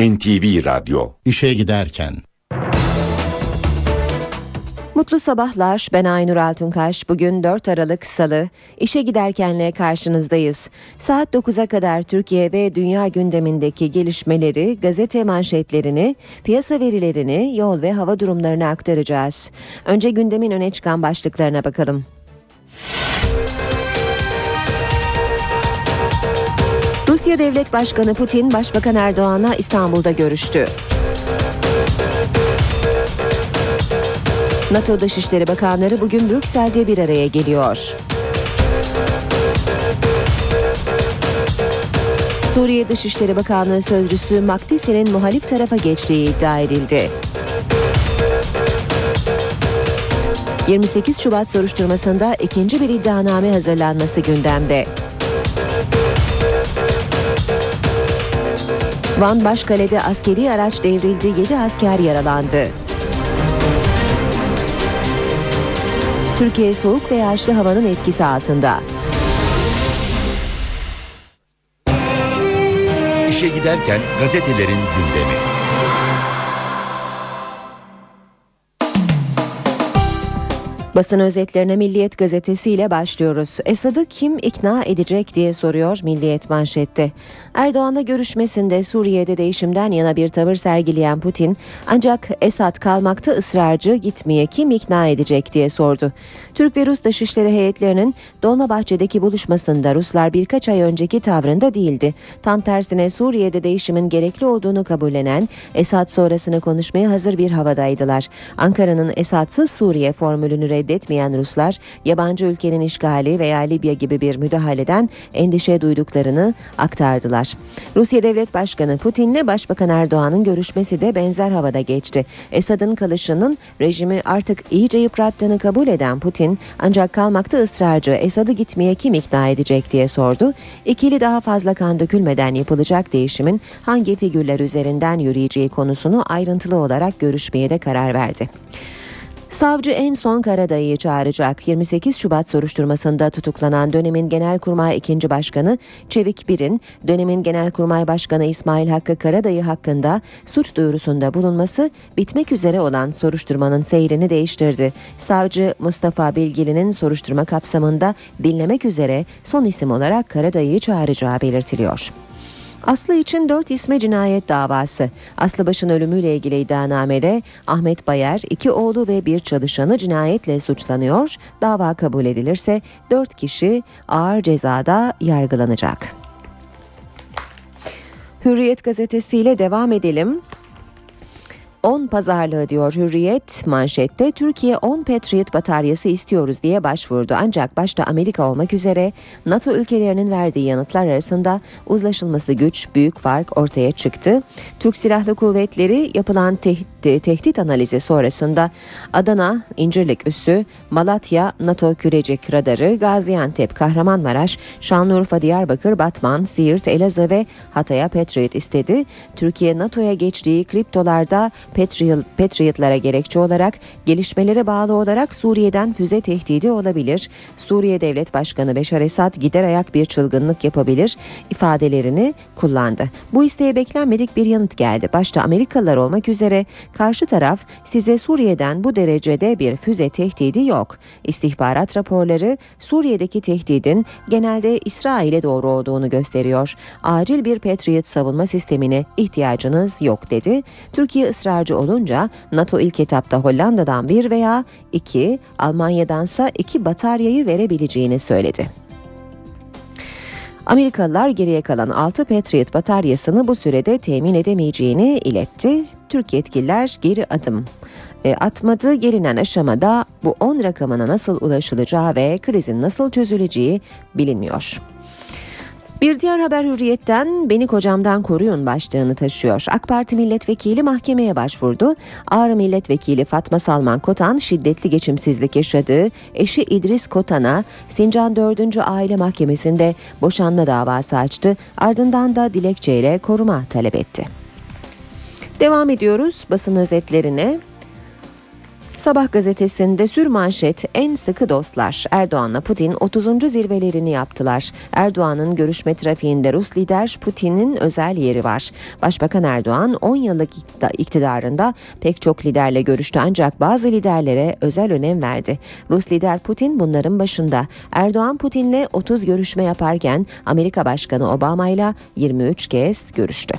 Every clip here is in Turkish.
NTV Radyo İşe giderken Mutlu sabahlar. Ben Aynur Altunkaş. Bugün 4 Aralık Salı. İşe giderkenle karşınızdayız. Saat 9'a kadar Türkiye ve dünya gündemindeki gelişmeleri, gazete manşetlerini, piyasa verilerini, yol ve hava durumlarını aktaracağız. Önce gündemin öne çıkan başlıklarına bakalım. Rusya Devlet Başkanı Putin, Başbakan Erdoğan'la İstanbul'da görüştü. NATO Dışişleri Bakanları bugün Brüksel'de bir araya geliyor. Suriye Dışişleri Bakanlığı Sözcüsü Makdisi'nin muhalif tarafa geçtiği iddia edildi. 28 Şubat soruşturmasında ikinci bir iddianame hazırlanması gündemde. Van Başkale'de askeri araç devrildi, 7 asker yaralandı. Türkiye soğuk ve yağışlı havanın etkisi altında. İşe giderken gazetelerin gündemi. Basın özetlerine Milliyet Gazetesi ile başlıyoruz. Esad'ı kim ikna edecek diye soruyor Milliyet manşette. Erdoğan'la görüşmesinde Suriye'de değişimden yana bir tavır sergileyen Putin ancak Esad kalmakta ısrarcı gitmeye kim ikna edecek diye sordu. Türk ve Rus dışişleri heyetlerinin Dolmabahçe'deki buluşmasında Ruslar birkaç ay önceki tavrında değildi. Tam tersine Suriye'de değişimin gerekli olduğunu kabullenen Esad sonrasını konuşmaya hazır bir havadaydılar. Ankara'nın Esad'sız Suriye formülünü reddetmeyen Ruslar yabancı ülkenin işgali veya Libya gibi bir müdahaleden endişe duyduklarını aktardılar. Rusya Devlet Başkanı Putin'le Başbakan Erdoğan'ın görüşmesi de benzer havada geçti. Esad'ın kalışının rejimi artık iyice yıprattığını kabul eden Putin ancak kalmakta ısrarcı Esad'ı gitmeye kim ikna edecek diye sordu. İkili daha fazla kan dökülmeden yapılacak değişimin hangi figürler üzerinden yürüyeceği konusunu ayrıntılı olarak görüşmeye de karar verdi. Savcı en son Karadayı'yı çağıracak. 28 Şubat soruşturmasında tutuklanan dönemin Genelkurmay 2. Başkanı Çevik Bir'in dönemin Genelkurmay Başkanı İsmail Hakkı Karadayı hakkında suç duyurusunda bulunması bitmek üzere olan soruşturmanın seyrini değiştirdi. Savcı Mustafa Bilgili'nin soruşturma kapsamında dinlemek üzere son isim olarak Karadayı'yı çağıracağı belirtiliyor. Aslı için dört isme cinayet davası. Aslı Baş'ın ölümüyle ilgili iddianamede Ahmet Bayer, iki oğlu ve bir çalışanı cinayetle suçlanıyor. Dava kabul edilirse dört kişi ağır cezada yargılanacak. Hürriyet gazetesiyle devam edelim. 10 pazarlığı diyor Hürriyet manşette Türkiye 10 Patriot bataryası istiyoruz diye başvurdu. Ancak başta Amerika olmak üzere NATO ülkelerinin verdiği yanıtlar arasında uzlaşılması güç büyük fark ortaya çıktı. Türk Silahlı Kuvvetleri yapılan tehdit, tehdit analizi sonrasında Adana, İncirlik Üssü, Malatya, NATO Kürecik Radarı, Gaziantep, Kahramanmaraş, Şanlıurfa, Diyarbakır, Batman, Siirt, Elazığ ve Hatay'a Patriot istedi. Türkiye NATO'ya geçtiği kriptolarda Patriot'lara gerekçe olarak gelişmelere bağlı olarak Suriye'den füze tehdidi olabilir. Suriye Devlet Başkanı Beşar Esad gider ayak bir çılgınlık yapabilir ifadelerini kullandı. Bu isteğe beklenmedik bir yanıt geldi. Başta Amerikalılar olmak üzere karşı taraf size Suriye'den bu derecede bir füze tehdidi yok. İstihbarat raporları Suriye'deki tehdidin genelde İsrail'e doğru olduğunu gösteriyor. Acil bir Patriot savunma sistemine ihtiyacınız yok dedi. Türkiye ısrar ısrarcı olunca NATO ilk etapta Hollanda'dan bir veya iki, Almanya'dansa iki bataryayı verebileceğini söyledi. Amerikalılar geriye kalan 6 Patriot bataryasını bu sürede temin edemeyeceğini iletti. Türk yetkililer geri adım e, atmadı. Gelinen aşamada bu 10 rakamına nasıl ulaşılacağı ve krizin nasıl çözüleceği bilinmiyor. Bir diğer haber hürriyetten beni kocamdan koruyun başlığını taşıyor. AK Parti milletvekili mahkemeye başvurdu. Ağrı milletvekili Fatma Salman Kotan şiddetli geçimsizlik yaşadığı eşi İdris Kotan'a Sincan 4. Aile Mahkemesi'nde boşanma davası açtı. Ardından da dilekçeyle koruma talep etti. Devam ediyoruz basın özetlerine. Sabah gazetesinde sür manşet en sıkı dostlar. Erdoğan'la Putin 30. zirvelerini yaptılar. Erdoğan'ın görüşme trafiğinde Rus lider Putin'in özel yeri var. Başbakan Erdoğan 10 yıllık iktidarında pek çok liderle görüştü ancak bazı liderlere özel önem verdi. Rus lider Putin bunların başında. Erdoğan Putin'le 30 görüşme yaparken Amerika Başkanı Obama ile 23 kez görüştü.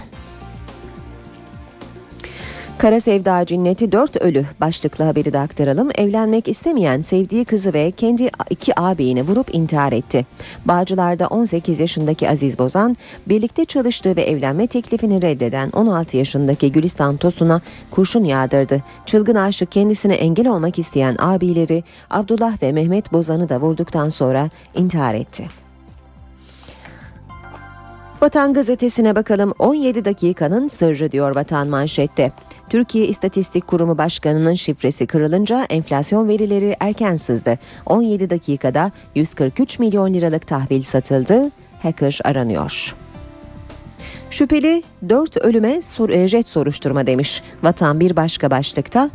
Kara Sevda Cinneti dört ölü başlıklı haberi de aktaralım. Evlenmek istemeyen sevdiği kızı ve kendi iki ağabeyini vurup intihar etti. Bağcılar'da 18 yaşındaki Aziz Bozan birlikte çalıştığı ve evlenme teklifini reddeden 16 yaşındaki Gülistan Tosun'a kurşun yağdırdı. Çılgın aşık kendisine engel olmak isteyen abileri Abdullah ve Mehmet Bozan'ı da vurduktan sonra intihar etti. Vatan gazetesine bakalım 17 dakikanın sırrı diyor Vatan manşette. Türkiye İstatistik Kurumu Başkanı'nın şifresi kırılınca enflasyon verileri erken sızdı. 17 dakikada 143 milyon liralık tahvil satıldı. Hacker aranıyor. Şüpheli 4 ölüme jet soruşturma demiş. Vatan bir başka başlıkta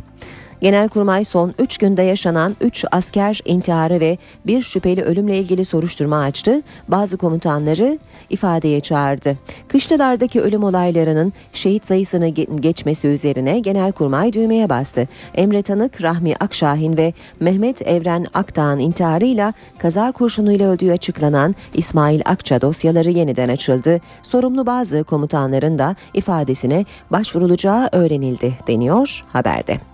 Genelkurmay son 3 günde yaşanan 3 asker intiharı ve bir şüpheli ölümle ilgili soruşturma açtı. Bazı komutanları ifadeye çağırdı. Kışlalardaki ölüm olaylarının şehit sayısını geçmesi üzerine Genelkurmay düğmeye bastı. Emre Tanık, Rahmi Akşahin ve Mehmet Evren Akdağ'ın intiharıyla kaza kurşunuyla öldüğü açıklanan İsmail Akça dosyaları yeniden açıldı. Sorumlu bazı komutanların da ifadesine başvurulacağı öğrenildi deniyor haberde.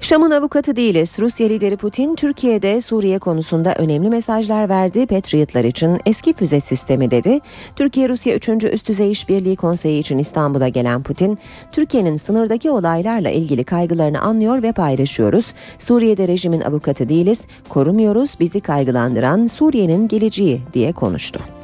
Şam'ın avukatı değiliz. Rusya lideri Putin Türkiye'de Suriye konusunda önemli mesajlar verdi. Patriotlar için eski füze sistemi dedi. Türkiye-Rusya 3. Üst Düzey İşbirliği Konseyi için İstanbul'a gelen Putin, Türkiye'nin sınırdaki olaylarla ilgili kaygılarını anlıyor ve paylaşıyoruz. Suriye'de rejimin avukatı değiliz, korumuyoruz, bizi kaygılandıran Suriye'nin geleceği diye konuştu.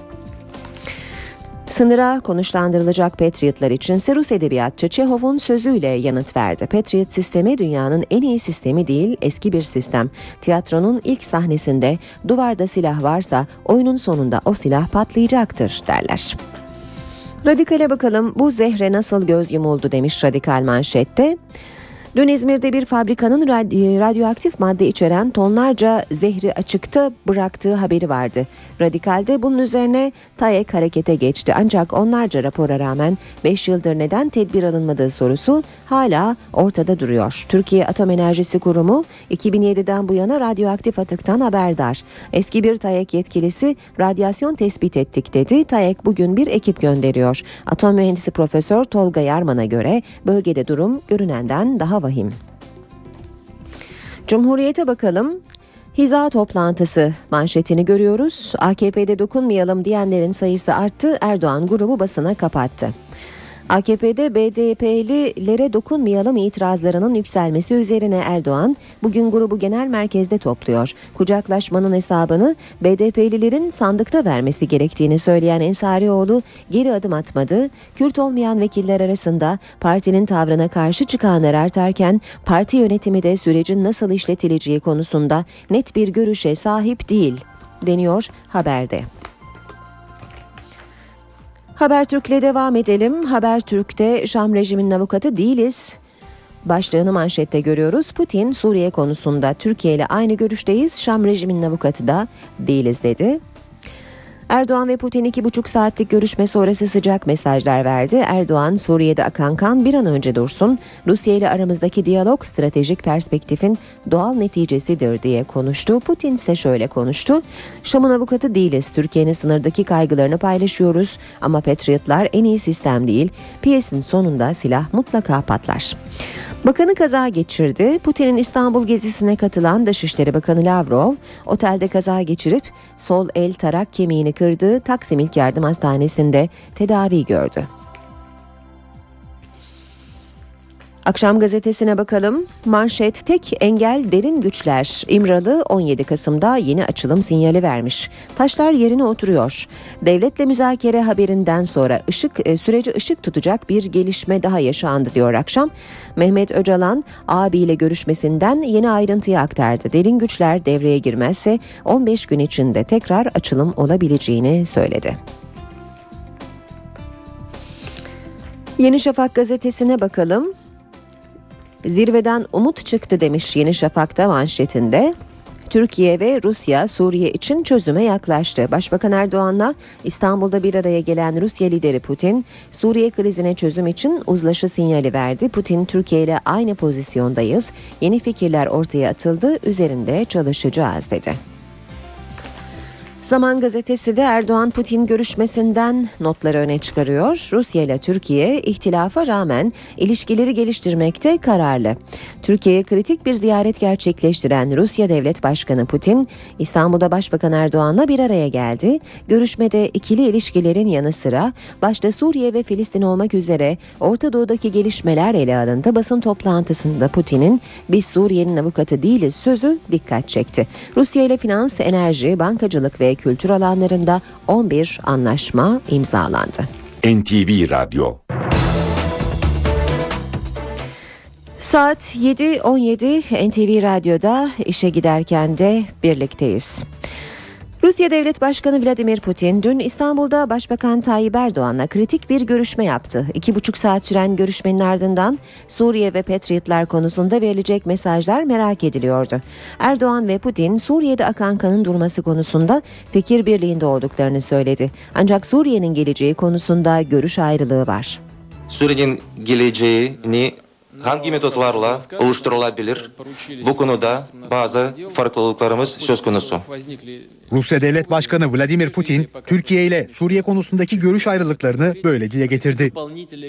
Sınıra konuşlandırılacak Patriotlar için Rus edebiyatçı Çehov'un sözüyle yanıt verdi. Patriot sistemi dünyanın en iyi sistemi değil, eski bir sistem. Tiyatronun ilk sahnesinde duvarda silah varsa oyunun sonunda o silah patlayacaktır derler. Radikale bakalım bu zehre nasıl göz yumuldu demiş radikal manşette. Dün İzmir'de bir fabrikanın e, radyoaktif madde içeren tonlarca zehri açıkta bıraktığı haberi vardı. Radikal'de bunun üzerine TAEK harekete geçti. Ancak onlarca rapora rağmen 5 yıldır neden tedbir alınmadığı sorusu hala ortada duruyor. Türkiye Atom Enerjisi Kurumu 2007'den bu yana radyoaktif atıktan haberdar. Eski bir TAEK yetkilisi radyasyon tespit ettik dedi. TAEK bugün bir ekip gönderiyor. Atom mühendisi Profesör Tolga Yarman'a göre bölgede durum görünenden daha vahim. Cumhuriyete bakalım. Hiza toplantısı manşetini görüyoruz. AKP'de dokunmayalım diyenlerin sayısı arttı. Erdoğan grubu basına kapattı. AKP'de BDP'lilere dokunmayalım itirazlarının yükselmesi üzerine Erdoğan bugün grubu genel merkezde topluyor. Kucaklaşmanın hesabını BDP'lilerin sandıkta vermesi gerektiğini söyleyen Ensarioğlu geri adım atmadı. Kürt olmayan vekiller arasında partinin tavrına karşı çıkanlar artarken parti yönetimi de sürecin nasıl işletileceği konusunda net bir görüşe sahip değil deniyor haberde. Habertürk'le devam edelim. Habertürk'te Şam rejiminin avukatı değiliz. Başlığını manşette görüyoruz. Putin Suriye konusunda Türkiye ile aynı görüşteyiz. Şam rejiminin avukatı da değiliz dedi. Erdoğan ve Putin iki buçuk saatlik görüşme sonrası sıcak mesajlar verdi. Erdoğan Suriye'de akan kan bir an önce dursun. Rusya ile aramızdaki diyalog stratejik perspektifin doğal neticesidir diye konuştu. Putin ise şöyle konuştu. Şam'ın avukatı değiliz. Türkiye'nin sınırdaki kaygılarını paylaşıyoruz. Ama Patriotlar en iyi sistem değil. Piyesin sonunda silah mutlaka patlar. Bakanı kaza geçirdi. Putin'in İstanbul gezisine katılan Dışişleri Bakanı Lavrov, otelde kaza geçirip sol el tarak kemiğini kırdığı Taksim İlk Yardım Hastanesi'nde tedavi gördü. Akşam gazetesine bakalım. Manşet tek engel derin güçler. İmralı 17 Kasım'da yeni açılım sinyali vermiş. Taşlar yerine oturuyor. Devletle müzakere haberinden sonra ışık e, süreci ışık tutacak bir gelişme daha yaşandı diyor akşam. Mehmet Öcalan abiyle görüşmesinden yeni ayrıntıyı aktardı. Derin güçler devreye girmezse 15 gün içinde tekrar açılım olabileceğini söyledi. Yeni Şafak gazetesine bakalım. Zirveden umut çıktı demiş Yeni Şafak'ta manşetinde. Türkiye ve Rusya Suriye için çözüme yaklaştı. Başbakan Erdoğan'la İstanbul'da bir araya gelen Rusya lideri Putin, Suriye krizine çözüm için uzlaşı sinyali verdi. Putin, Türkiye ile aynı pozisyondayız. Yeni fikirler ortaya atıldı, üzerinde çalışacağız dedi. Zaman gazetesi de Erdoğan-Putin görüşmesinden notları öne çıkarıyor. Rusya ile Türkiye ihtilafa rağmen ilişkileri geliştirmekte kararlı. Türkiye'ye kritik bir ziyaret gerçekleştiren Rusya Devlet Başkanı Putin, İstanbul'da Başbakan Erdoğan'la bir araya geldi. Görüşmede ikili ilişkilerin yanı sıra başta Suriye ve Filistin olmak üzere Orta Doğu'daki gelişmeler ele alındı. Basın toplantısında Putin'in biz Suriye'nin avukatı değiliz sözü dikkat çekti. Rusya ile finans, enerji, bankacılık ve kültür alanlarında 11 anlaşma imzalandı. NTV Radyo Saat 7.17 NTV Radyo'da işe giderken de birlikteyiz. Rusya Devlet Başkanı Vladimir Putin dün İstanbul'da Başbakan Tayyip Erdoğan'la kritik bir görüşme yaptı. İki buçuk saat süren görüşmenin ardından Suriye ve Patriotlar konusunda verilecek mesajlar merak ediliyordu. Erdoğan ve Putin Suriye'de akan kanın durması konusunda fikir birliğinde olduklarını söyledi. Ancak Suriye'nin geleceği konusunda görüş ayrılığı var. Suriye'nin geleceğini hangi metotlarla oluşturulabilir? Bu konuda bazı farklılıklarımız söz konusu. Rusya Devlet Başkanı Vladimir Putin, Türkiye ile Suriye konusundaki görüş ayrılıklarını böyle dile getirdi.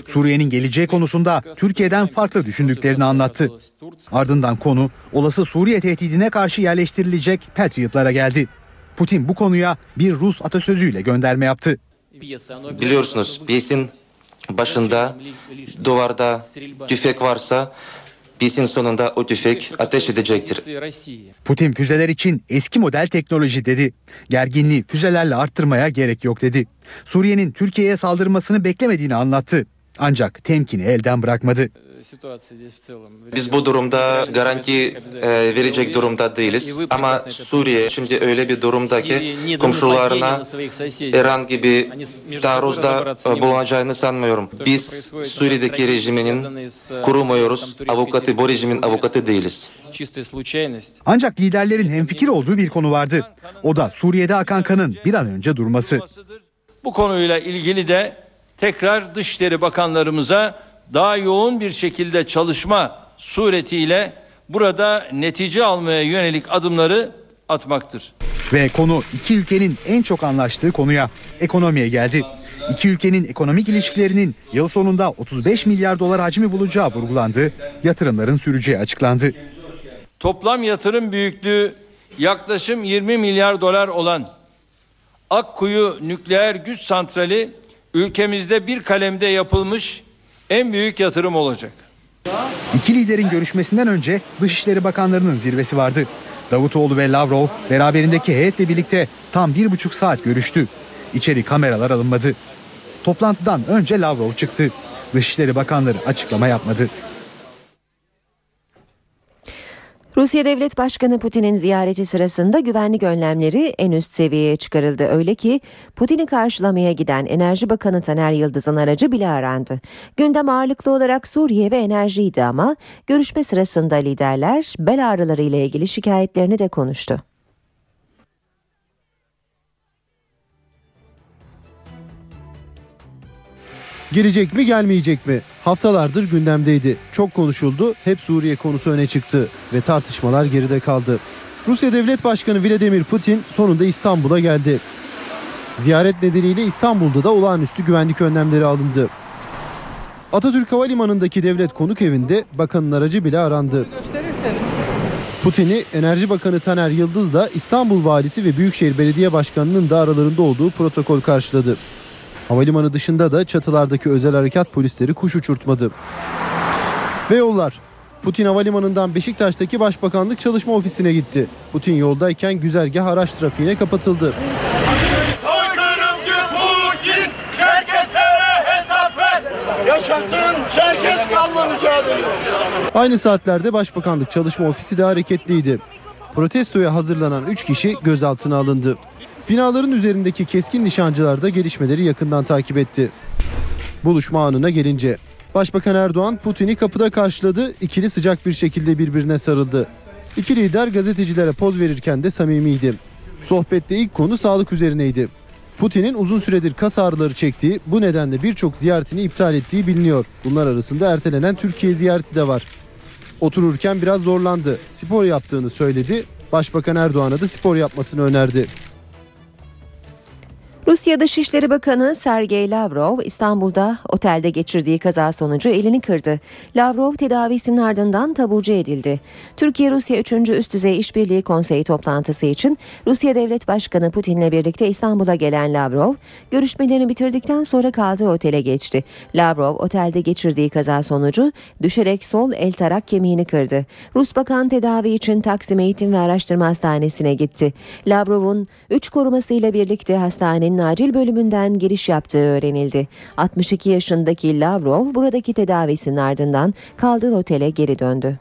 Suriye'nin geleceği konusunda Türkiye'den farklı düşündüklerini anlattı. Ardından konu olası Suriye tehdidine karşı yerleştirilecek Patriot'lara geldi. Putin bu konuya bir Rus atasözüyle gönderme yaptı. Biliyorsunuz piyesin başında duvarda tüfek varsa piyesin sonunda o tüfek ateş edecektir. Putin füzeler için eski model teknoloji dedi. Gerginliği füzelerle arttırmaya gerek yok dedi. Suriye'nin Türkiye'ye saldırmasını beklemediğini anlattı. Ancak temkini elden bırakmadı. Biz bu durumda garanti e, verecek durumda değiliz. Ama Suriye şimdi öyle bir durumda ki komşularına herhangi bir taarruzda e, bulunacağını sanmıyorum. Biz Suriye'deki rejiminin kurumuyoruz. Avukatı bu rejimin avukatı değiliz. Ancak liderlerin hemfikir olduğu bir konu vardı. O da Suriye'de akan kanın bir an önce durması. Bu konuyla ilgili de tekrar Dışişleri Bakanlarımıza daha yoğun bir şekilde çalışma suretiyle burada netice almaya yönelik adımları atmaktır. Ve konu iki ülkenin en çok anlaştığı konuya, ekonomiye geldi. İki ülkenin ekonomik ilişkilerinin yıl sonunda 35 milyar dolar hacmi bulacağı vurgulandı. Yatırımların süreceği açıklandı. Toplam yatırım büyüklüğü yaklaşım 20 milyar dolar olan Akkuyu Nükleer Güç Santrali ülkemizde bir kalemde yapılmış en büyük yatırım olacak. İki liderin görüşmesinden önce Dışişleri Bakanlarının zirvesi vardı. Davutoğlu ve Lavrov beraberindeki heyetle birlikte tam bir buçuk saat görüştü. İçeri kameralar alınmadı. Toplantıdan önce Lavrov çıktı. Dışişleri Bakanları açıklama yapmadı. Rusya Devlet Başkanı Putin'in ziyareti sırasında güvenlik önlemleri en üst seviyeye çıkarıldı. Öyle ki Putin'i karşılamaya giden Enerji Bakanı Taner Yıldız'ın aracı bile arandı. Gündem ağırlıklı olarak Suriye ve enerjiydi ama görüşme sırasında liderler bel ağrıları ile ilgili şikayetlerini de konuştu. Gelecek mi gelmeyecek mi? Haftalardır gündemdeydi. Çok konuşuldu. Hep Suriye konusu öne çıktı ve tartışmalar geride kaldı. Rusya Devlet Başkanı Vladimir Putin sonunda İstanbul'a geldi. Ziyaret nedeniyle İstanbul'da da olağanüstü güvenlik önlemleri alındı. Atatürk Havalimanı'ndaki devlet konuk evinde bakanın aracı bile arandı. Putin'i Enerji Bakanı Taner Yıldız da İstanbul Valisi ve Büyükşehir Belediye Başkanı'nın da aralarında olduğu protokol karşıladı. Havalimanı dışında da çatılardaki özel harekat polisleri kuş uçurtmadı. Ve yollar. Putin havalimanından Beşiktaş'taki Başbakanlık Çalışma Ofisi'ne gitti. Putin yoldayken güzergah araç trafiğine kapatıldı. Yaşasın kalma mücadele. Aynı saatlerde Başbakanlık Çalışma Ofisi de hareketliydi. Protestoya hazırlanan 3 kişi gözaltına alındı. Binaların üzerindeki keskin nişancılar da gelişmeleri yakından takip etti. Buluşma anına gelince Başbakan Erdoğan Putin'i kapıda karşıladı, ikili sıcak bir şekilde birbirine sarıldı. İki lider gazetecilere poz verirken de samimiydi. Sohbette ilk konu sağlık üzerineydi. Putin'in uzun süredir kas ağrıları çektiği, bu nedenle birçok ziyaretini iptal ettiği biliniyor. Bunlar arasında ertelenen Türkiye ziyareti de var. Otururken biraz zorlandı. Spor yaptığını söyledi. Başbakan Erdoğan'a da spor yapmasını önerdi. Rusya Dışişleri Bakanı Sergey Lavrov İstanbul'da otelde geçirdiği kaza sonucu elini kırdı. Lavrov tedavisinin ardından taburcu edildi. Türkiye-Rusya 3. Üst Düzey İşbirliği Konseyi toplantısı için Rusya Devlet Başkanı Putin'le birlikte İstanbul'a gelen Lavrov, görüşmelerini bitirdikten sonra kaldığı otele geçti. Lavrov otelde geçirdiği kaza sonucu düşerek sol el tarak kemiğini kırdı. Rus Bakan tedavi için Taksim Eğitim ve Araştırma Hastanesi'ne gitti. Lavrov'un 3 korumasıyla birlikte hastanenin acil bölümünden giriş yaptığı öğrenildi. 62 yaşındaki Lavrov buradaki tedavisinin ardından kaldığı otele geri döndü.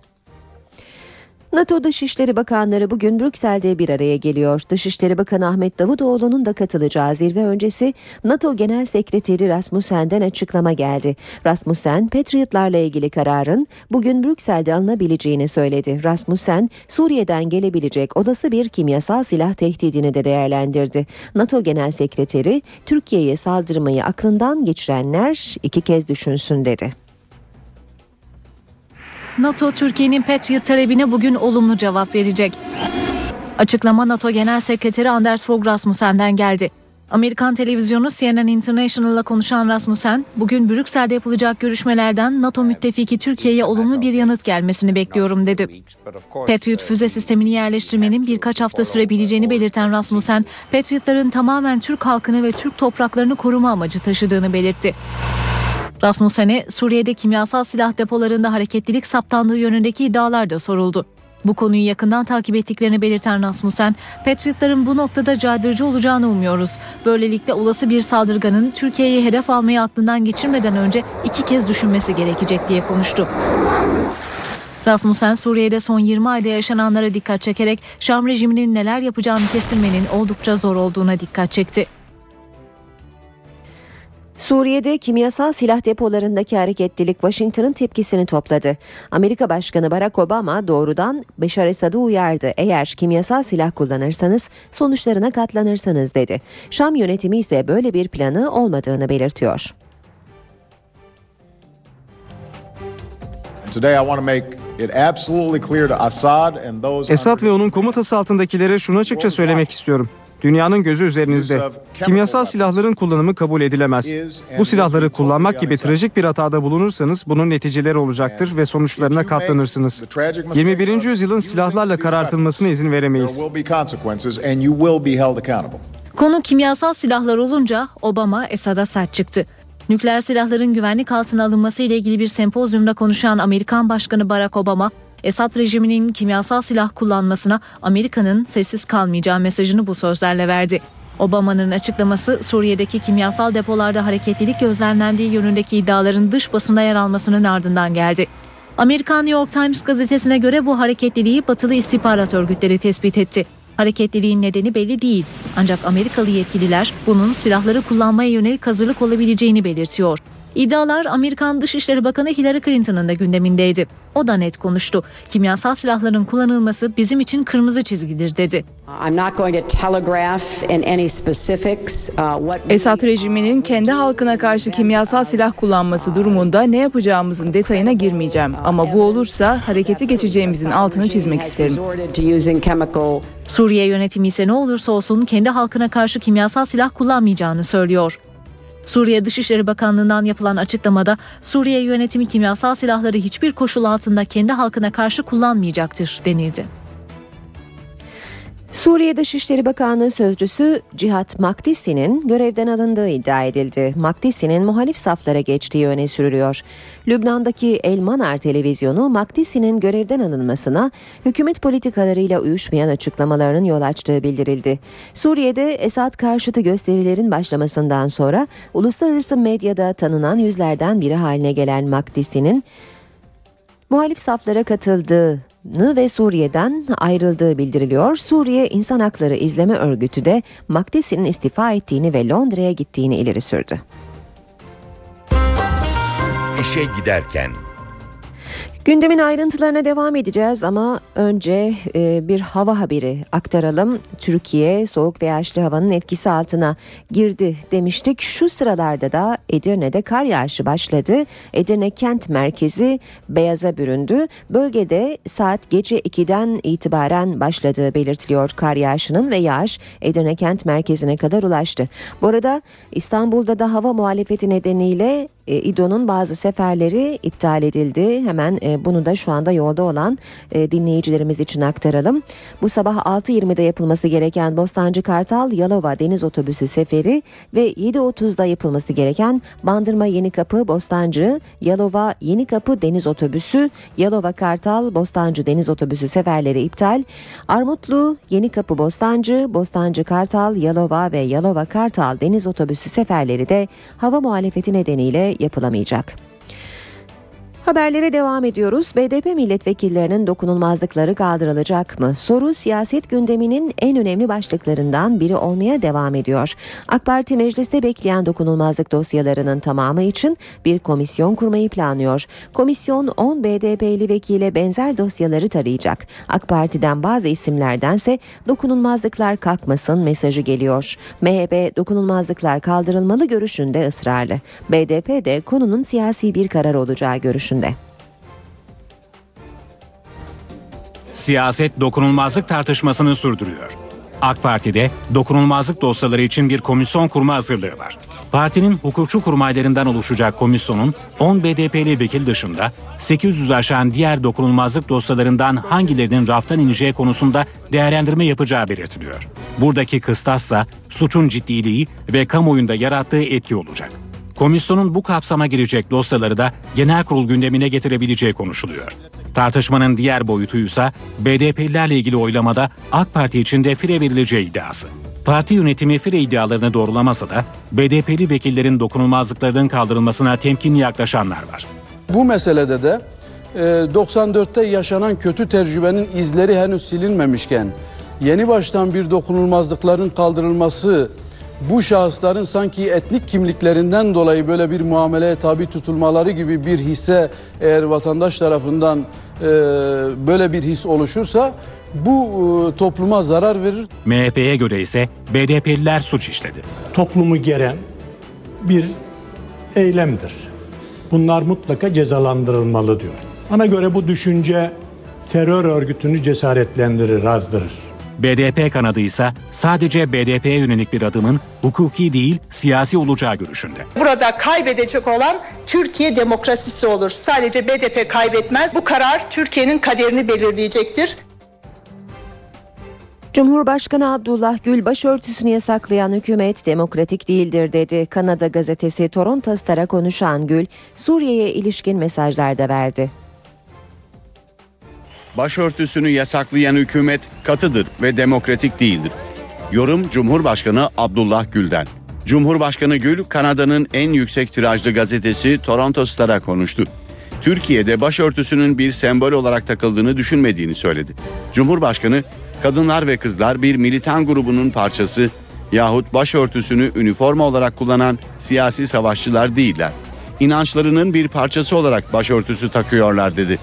NATO Dışişleri Bakanları bugün Brüksel'de bir araya geliyor. Dışişleri Bakanı Ahmet Davutoğlu'nun da katılacağı zirve öncesi NATO Genel Sekreteri Rasmussen'den açıklama geldi. Rasmussen, Patriotlarla ilgili kararın bugün Brüksel'de alınabileceğini söyledi. Rasmussen, Suriye'den gelebilecek olası bir kimyasal silah tehdidini de değerlendirdi. NATO Genel Sekreteri, Türkiye'ye saldırmayı aklından geçirenler iki kez düşünsün dedi. NATO Türkiye'nin Patriot talebine bugün olumlu cevap verecek. Açıklama NATO Genel Sekreteri Anders Fogh Rasmussen'den geldi. Amerikan televizyonu CNN International'la konuşan Rasmussen, bugün Brüksel'de yapılacak görüşmelerden NATO müttefiki Türkiye'ye olumlu bir yanıt gelmesini bekliyorum dedi. Patriot füze sistemini yerleştirmenin birkaç hafta sürebileceğini belirten Rasmussen, Patriotların tamamen Türk halkını ve Türk topraklarını koruma amacı taşıdığını belirtti. Rasmussen'e Suriye'de kimyasal silah depolarında hareketlilik saptandığı yönündeki iddialar da soruldu. Bu konuyu yakından takip ettiklerini belirten Rasmussen, Patriotların bu noktada caydırıcı olacağını umuyoruz. Böylelikle olası bir saldırganın Türkiye'yi hedef almayı aklından geçirmeden önce iki kez düşünmesi gerekecek diye konuştu. Rasmussen Suriye'de son 20 ayda yaşananlara dikkat çekerek Şam rejiminin neler yapacağını kestirmenin oldukça zor olduğuna dikkat çekti. Suriye'de kimyasal silah depolarındaki hareketlilik Washington'ın tepkisini topladı. Amerika Başkanı Barack Obama doğrudan Beşar Esad'ı uyardı. Eğer kimyasal silah kullanırsanız sonuçlarına katlanırsınız dedi. Şam yönetimi ise böyle bir planı olmadığını belirtiyor. Esad ve onun komutası altındakilere şunu açıkça söylemek istiyorum. Dünyanın gözü üzerinizde. Kimyasal silahların kullanımı kabul edilemez. Bu silahları kullanmak gibi trajik bir hatada bulunursanız bunun neticeleri olacaktır ve sonuçlarına katlanırsınız. 21. yüzyılın silahlarla karartılmasına izin veremeyiz. Konu kimyasal silahlar olunca Obama Esad'a sert çıktı. Nükleer silahların güvenlik altına alınması ile ilgili bir sempozyumda konuşan Amerikan Başkanı Barack Obama, Esad rejiminin kimyasal silah kullanmasına Amerika'nın sessiz kalmayacağı mesajını bu sözlerle verdi. Obama'nın açıklaması Suriye'deki kimyasal depolarda hareketlilik gözlemlendiği yönündeki iddiaların dış basında yer almasının ardından geldi. Amerikan New York Times gazetesine göre bu hareketliliği batılı istihbarat örgütleri tespit etti. Hareketliliğin nedeni belli değil. Ancak Amerikalı yetkililer bunun silahları kullanmaya yönelik hazırlık olabileceğini belirtiyor. İddialar Amerikan Dışişleri Bakanı Hillary Clinton'ın da gündemindeydi. O da net konuştu. Kimyasal silahların kullanılması bizim için kırmızı çizgidir dedi. Esad rejiminin kendi halkına karşı kimyasal silah kullanması durumunda ne yapacağımızın detayına girmeyeceğim. Ama bu olursa hareketi geçeceğimizin altını çizmek isterim. Suriye yönetimi ise ne olursa olsun kendi halkına karşı kimyasal silah kullanmayacağını söylüyor. Suriye Dışişleri Bakanlığı'ndan yapılan açıklamada Suriye yönetimi kimyasal silahları hiçbir koşul altında kendi halkına karşı kullanmayacaktır denildi. Suriye Dışişleri Bakanlığı sözcüsü Cihat Makdisi'nin görevden alındığı iddia edildi. Makdisi'nin muhalif saflara geçtiği öne sürülüyor. Lübnan'daki El Manar televizyonu Makdisi'nin görevden alınmasına hükümet politikalarıyla uyuşmayan açıklamalarının yol açtığı bildirildi. Suriye'de Esad karşıtı gösterilerin başlamasından sonra uluslararası medyada tanınan yüzlerden biri haline gelen Makdisi'nin muhalif saflara katıldığı ve Suriye'den ayrıldığı bildiriliyor. Suriye İnsan Hakları İzleme Örgütü de Makdisi'nin istifa ettiğini ve Londra'ya gittiğini ileri sürdü. İşe giderken Gündemin ayrıntılarına devam edeceğiz ama önce e, bir hava haberi aktaralım. Türkiye soğuk ve yağışlı havanın etkisi altına girdi demiştik. Şu sıralarda da Edirne'de kar yağışı başladı. Edirne kent merkezi beyaza büründü. Bölgede saat gece 2'den itibaren başladığı belirtiliyor kar yağışının ve yağış Edirne kent merkezine kadar ulaştı. Bu arada İstanbul'da da hava muhalefeti nedeniyle e, İDO'nun bazı seferleri iptal edildi. Hemen e, bunu da şu anda yolda olan e, dinleyicilerimiz için aktaralım. Bu sabah 6.20'de yapılması gereken Bostancı Kartal Yalova Deniz Otobüsü seferi ve 7.30'da yapılması gereken Bandırma Yenikapı Bostancı Yalova Yenikapı Deniz Otobüsü Yalova Kartal Bostancı Deniz Otobüsü seferleri iptal. Armutlu Yenikapı Bostancı Bostancı Kartal Yalova ve Yalova Kartal Deniz Otobüsü seferleri de hava muhalefeti nedeniyle yapılamayacak. Haberlere devam ediyoruz. BDP milletvekillerinin dokunulmazlıkları kaldırılacak mı? Soru siyaset gündeminin en önemli başlıklarından biri olmaya devam ediyor. AK Parti mecliste bekleyen dokunulmazlık dosyalarının tamamı için bir komisyon kurmayı planlıyor. Komisyon 10 BDP'li vekile benzer dosyaları tarayacak. AK Parti'den bazı isimlerdense dokunulmazlıklar kalkmasın mesajı geliyor. MHP dokunulmazlıklar kaldırılmalı görüşünde ısrarlı. BDP de konunun siyasi bir karar olacağı görüşünde görüşünde. Siyaset dokunulmazlık tartışmasını sürdürüyor. AK Parti'de dokunulmazlık dosyaları için bir komisyon kurma hazırlığı var. Partinin hukukçu kurmaylarından oluşacak komisyonun 10 BDP'li vekil dışında 800 aşan diğer dokunulmazlık dosyalarından hangilerinin raftan ineceği konusunda değerlendirme yapacağı belirtiliyor. Buradaki kıstassa suçun ciddiliği ve kamuoyunda yarattığı etki olacak. Komisyonun bu kapsama girecek dosyaları da genel kurul gündemine getirebileceği konuşuluyor. Tartışmanın diğer boyutuysa BDP'lilerle ilgili oylamada AK Parti için de fire verileceği iddiası. Parti yönetimi fire iddialarını doğrulamasa da BDP'li vekillerin dokunulmazlıklarının kaldırılmasına temkinli yaklaşanlar var. Bu meselede de 94'te yaşanan kötü tecrübenin izleri henüz silinmemişken yeni baştan bir dokunulmazlıkların kaldırılması bu şahısların sanki etnik kimliklerinden dolayı böyle bir muameleye tabi tutulmaları gibi bir hisse eğer vatandaş tarafından e, böyle bir his oluşursa bu e, topluma zarar verir. MHP'ye göre ise BDP'liler suç işledi. Toplumu geren bir eylemdir. Bunlar mutlaka cezalandırılmalı diyor. Bana göre bu düşünce terör örgütünü cesaretlendirir, azdırır. BDP kanadı ise sadece BDP'ye yönelik bir adımın hukuki değil siyasi olacağı görüşünde. Burada kaybedecek olan Türkiye demokrasisi olur. Sadece BDP kaybetmez. Bu karar Türkiye'nin kaderini belirleyecektir. Cumhurbaşkanı Abdullah Gül başörtüsünü yasaklayan hükümet demokratik değildir dedi. Kanada gazetesi Toronto Star'a konuşan Gül, Suriye'ye ilişkin mesajlar da verdi başörtüsünü yasaklayan hükümet katıdır ve demokratik değildir. Yorum Cumhurbaşkanı Abdullah Gül'den. Cumhurbaşkanı Gül, Kanada'nın en yüksek tirajlı gazetesi Toronto Star'a konuştu. Türkiye'de başörtüsünün bir sembol olarak takıldığını düşünmediğini söyledi. Cumhurbaşkanı, kadınlar ve kızlar bir militan grubunun parçası yahut başörtüsünü üniforma olarak kullanan siyasi savaşçılar değiller. İnançlarının bir parçası olarak başörtüsü takıyorlar dedi.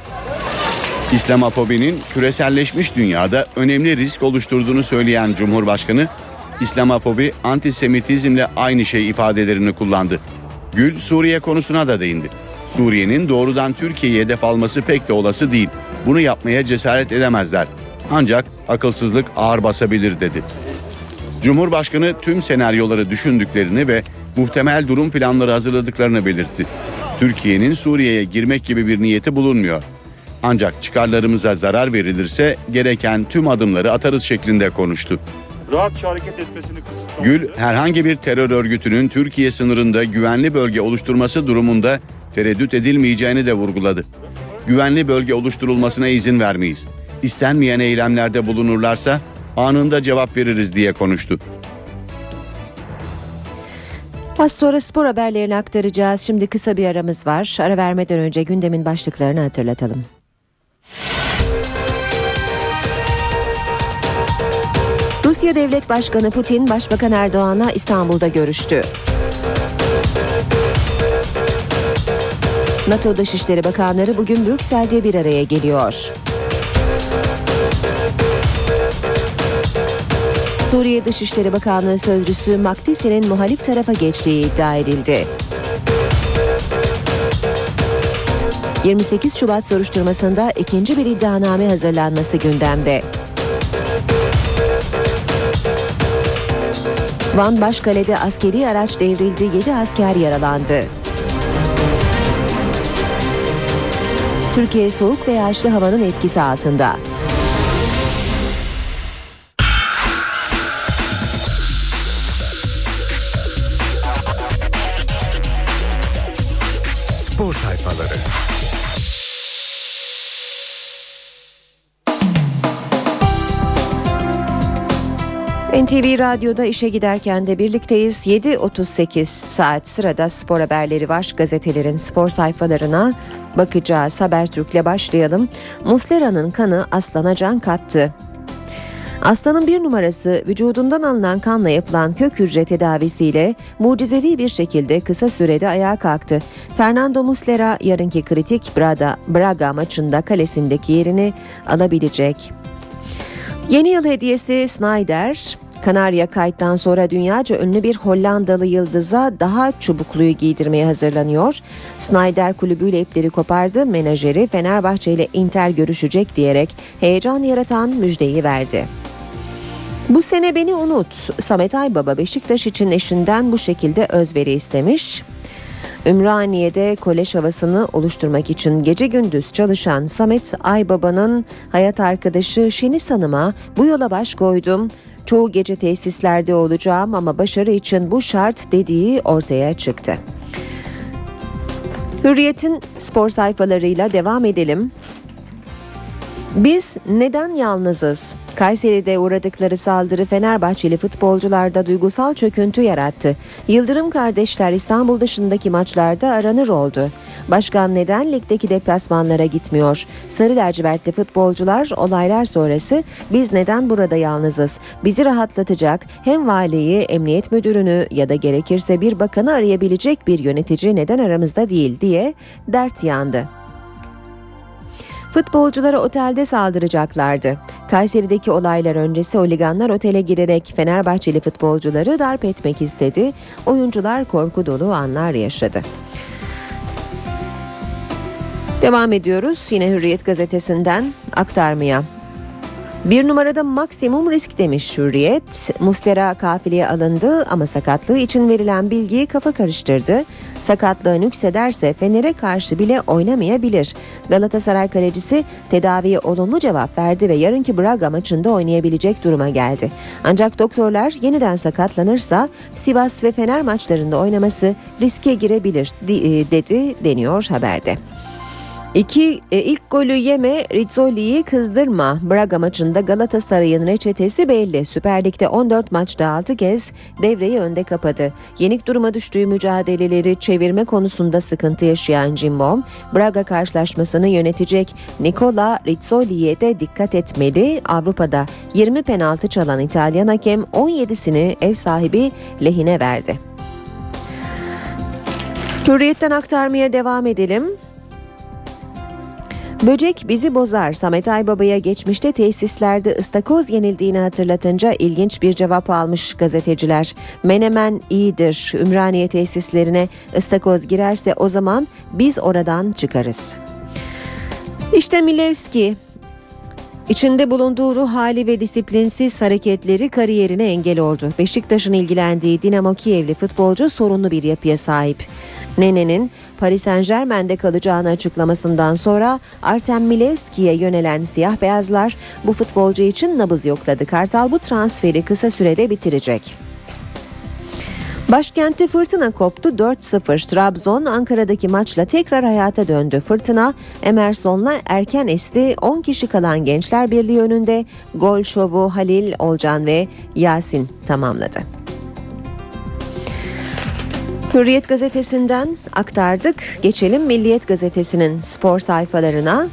İslamofobinin küreselleşmiş dünyada önemli risk oluşturduğunu söyleyen Cumhurbaşkanı, İslamofobi antisemitizmle aynı şey ifadelerini kullandı. Gül Suriye konusuna da değindi. Suriye'nin doğrudan Türkiye'ye hedef alması pek de olası değil. Bunu yapmaya cesaret edemezler. Ancak akılsızlık ağır basabilir dedi. Cumhurbaşkanı tüm senaryoları düşündüklerini ve muhtemel durum planları hazırladıklarını belirtti. Türkiye'nin Suriye'ye girmek gibi bir niyeti bulunmuyor. Ancak çıkarlarımıza zarar verilirse gereken tüm adımları atarız şeklinde konuştu. Rahatça hareket etmesini kısıtlamak. Gül, herhangi bir terör örgütünün Türkiye sınırında güvenli bölge oluşturması durumunda tereddüt edilmeyeceğini de vurguladı. Güvenli bölge oluşturulmasına izin vermeyiz. İstenmeyen eylemlerde bulunurlarsa anında cevap veririz diye konuştu. Az sonra spor haberlerini aktaracağız. Şimdi kısa bir aramız var. Ara vermeden önce gündemin başlıklarını hatırlatalım. Rusya Devlet Başkanı Putin, Başbakan Erdoğan'la İstanbul'da görüştü. NATO Dışişleri Bakanları bugün Brüksel'de bir araya geliyor. Suriye Dışişleri Bakanlığı Sözcüsü Makdisi'nin muhalif tarafa geçtiği iddia edildi. 28 Şubat soruşturmasında ikinci bir iddianame hazırlanması gündemde. Van Başkale'de askeri araç devrildi, 7 asker yaralandı. Türkiye soğuk ve yağışlı havanın etkisi altında. NTV Radyo'da işe giderken de birlikteyiz. 7.38 saat sırada spor haberleri var. Gazetelerin spor sayfalarına bakacağız. Habertürk'le başlayalım. Muslera'nın kanı Aslan'a can kattı. Aslanın bir numarası vücudundan alınan kanla yapılan kök hücre tedavisiyle mucizevi bir şekilde kısa sürede ayağa kalktı. Fernando Muslera yarınki kritik Braga, Braga maçında kalesindeki yerini alabilecek. Yeni yıl hediyesi Snyder, Kanarya kayıttan sonra dünyaca ünlü bir Hollandalı yıldıza daha çubukluyu giydirmeye hazırlanıyor. Snyder kulübüyle ipleri kopardı, menajeri Fenerbahçe ile Inter görüşecek diyerek heyecan yaratan müjdeyi verdi. Bu sene beni unut. Samet Aybaba Beşiktaş için eşinden bu şekilde özveri istemiş. Ümraniye'de kolej havasını oluşturmak için gece gündüz çalışan Samet Aybaba'nın hayat arkadaşı Şeniz Hanım'a bu yola baş koydum. Çoğu gece tesislerde olacağım ama başarı için bu şart dediği ortaya çıktı. Hürriyet'in spor sayfalarıyla devam edelim. Biz neden yalnızız? Kayseri'de uğradıkları saldırı Fenerbahçeli futbolcularda duygusal çöküntü yarattı. Yıldırım kardeşler İstanbul dışındaki maçlarda aranır oldu. Başkan neden ligdeki deplasmanlara gitmiyor? Sarı lacivertli futbolcular olaylar sonrası biz neden burada yalnızız? Bizi rahatlatacak hem valiyi, emniyet müdürünü ya da gerekirse bir bakanı arayabilecek bir yönetici neden aramızda değil diye dert yandı. Futbolculara otelde saldıracaklardı. Kayseri'deki olaylar öncesi oliganlar otele girerek Fenerbahçeli futbolcuları darp etmek istedi. Oyuncular korku dolu anlar yaşadı. Devam ediyoruz yine Hürriyet gazetesinden aktarmaya. Bir numarada maksimum risk demiş Hürriyet. Muslera kafileye alındı ama sakatlığı için verilen bilgiyi kafa karıştırdı. Sakatlığı nüksederse Fener'e karşı bile oynamayabilir. Galatasaray kalecisi tedaviye olumlu cevap verdi ve yarınki Braga maçında oynayabilecek duruma geldi. Ancak doktorlar yeniden sakatlanırsa Sivas ve Fener maçlarında oynaması riske girebilir dedi deniyor haberde. İki, e, ilk golü yeme, Rizzoli'yi kızdırma. Braga maçında Galatasaray'ın reçetesi belli. Süper Lig'de 14 maçta 6 kez devreyi önde kapadı. Yenik duruma düştüğü mücadeleleri çevirme konusunda sıkıntı yaşayan Cimbom, Braga karşılaşmasını yönetecek Nicola Rizzoli'ye de dikkat etmeli. Avrupa'da 20 penaltı çalan İtalyan hakem 17'sini ev sahibi lehine verdi. Hürriyetten aktarmaya devam edelim. Böcek bizi bozar. Samet Aybaba'ya geçmişte tesislerde ıstakoz yenildiğini hatırlatınca ilginç bir cevap almış gazeteciler. Menemen iyidir. Ümraniye tesislerine ıstakoz girerse o zaman biz oradan çıkarız. İşte Milevski İçinde bulunduğu ruh hali ve disiplinsiz hareketleri kariyerine engel oldu. Beşiktaş'ın ilgilendiği Dinamo Kievli futbolcu sorunlu bir yapıya sahip. Nene'nin Paris Saint Germain'de kalacağını açıklamasından sonra Artem Milevski'ye yönelen siyah beyazlar bu futbolcu için nabız yokladı. Kartal bu transferi kısa sürede bitirecek. Başkentte fırtına koptu 4-0. Trabzon Ankara'daki maçla tekrar hayata döndü. Fırtına Emerson'la erken esti. 10 kişi kalan Gençler Birliği önünde gol şovu Halil, Olcan ve Yasin tamamladı. Hürriyet gazetesinden aktardık. Geçelim Milliyet gazetesinin spor sayfalarına.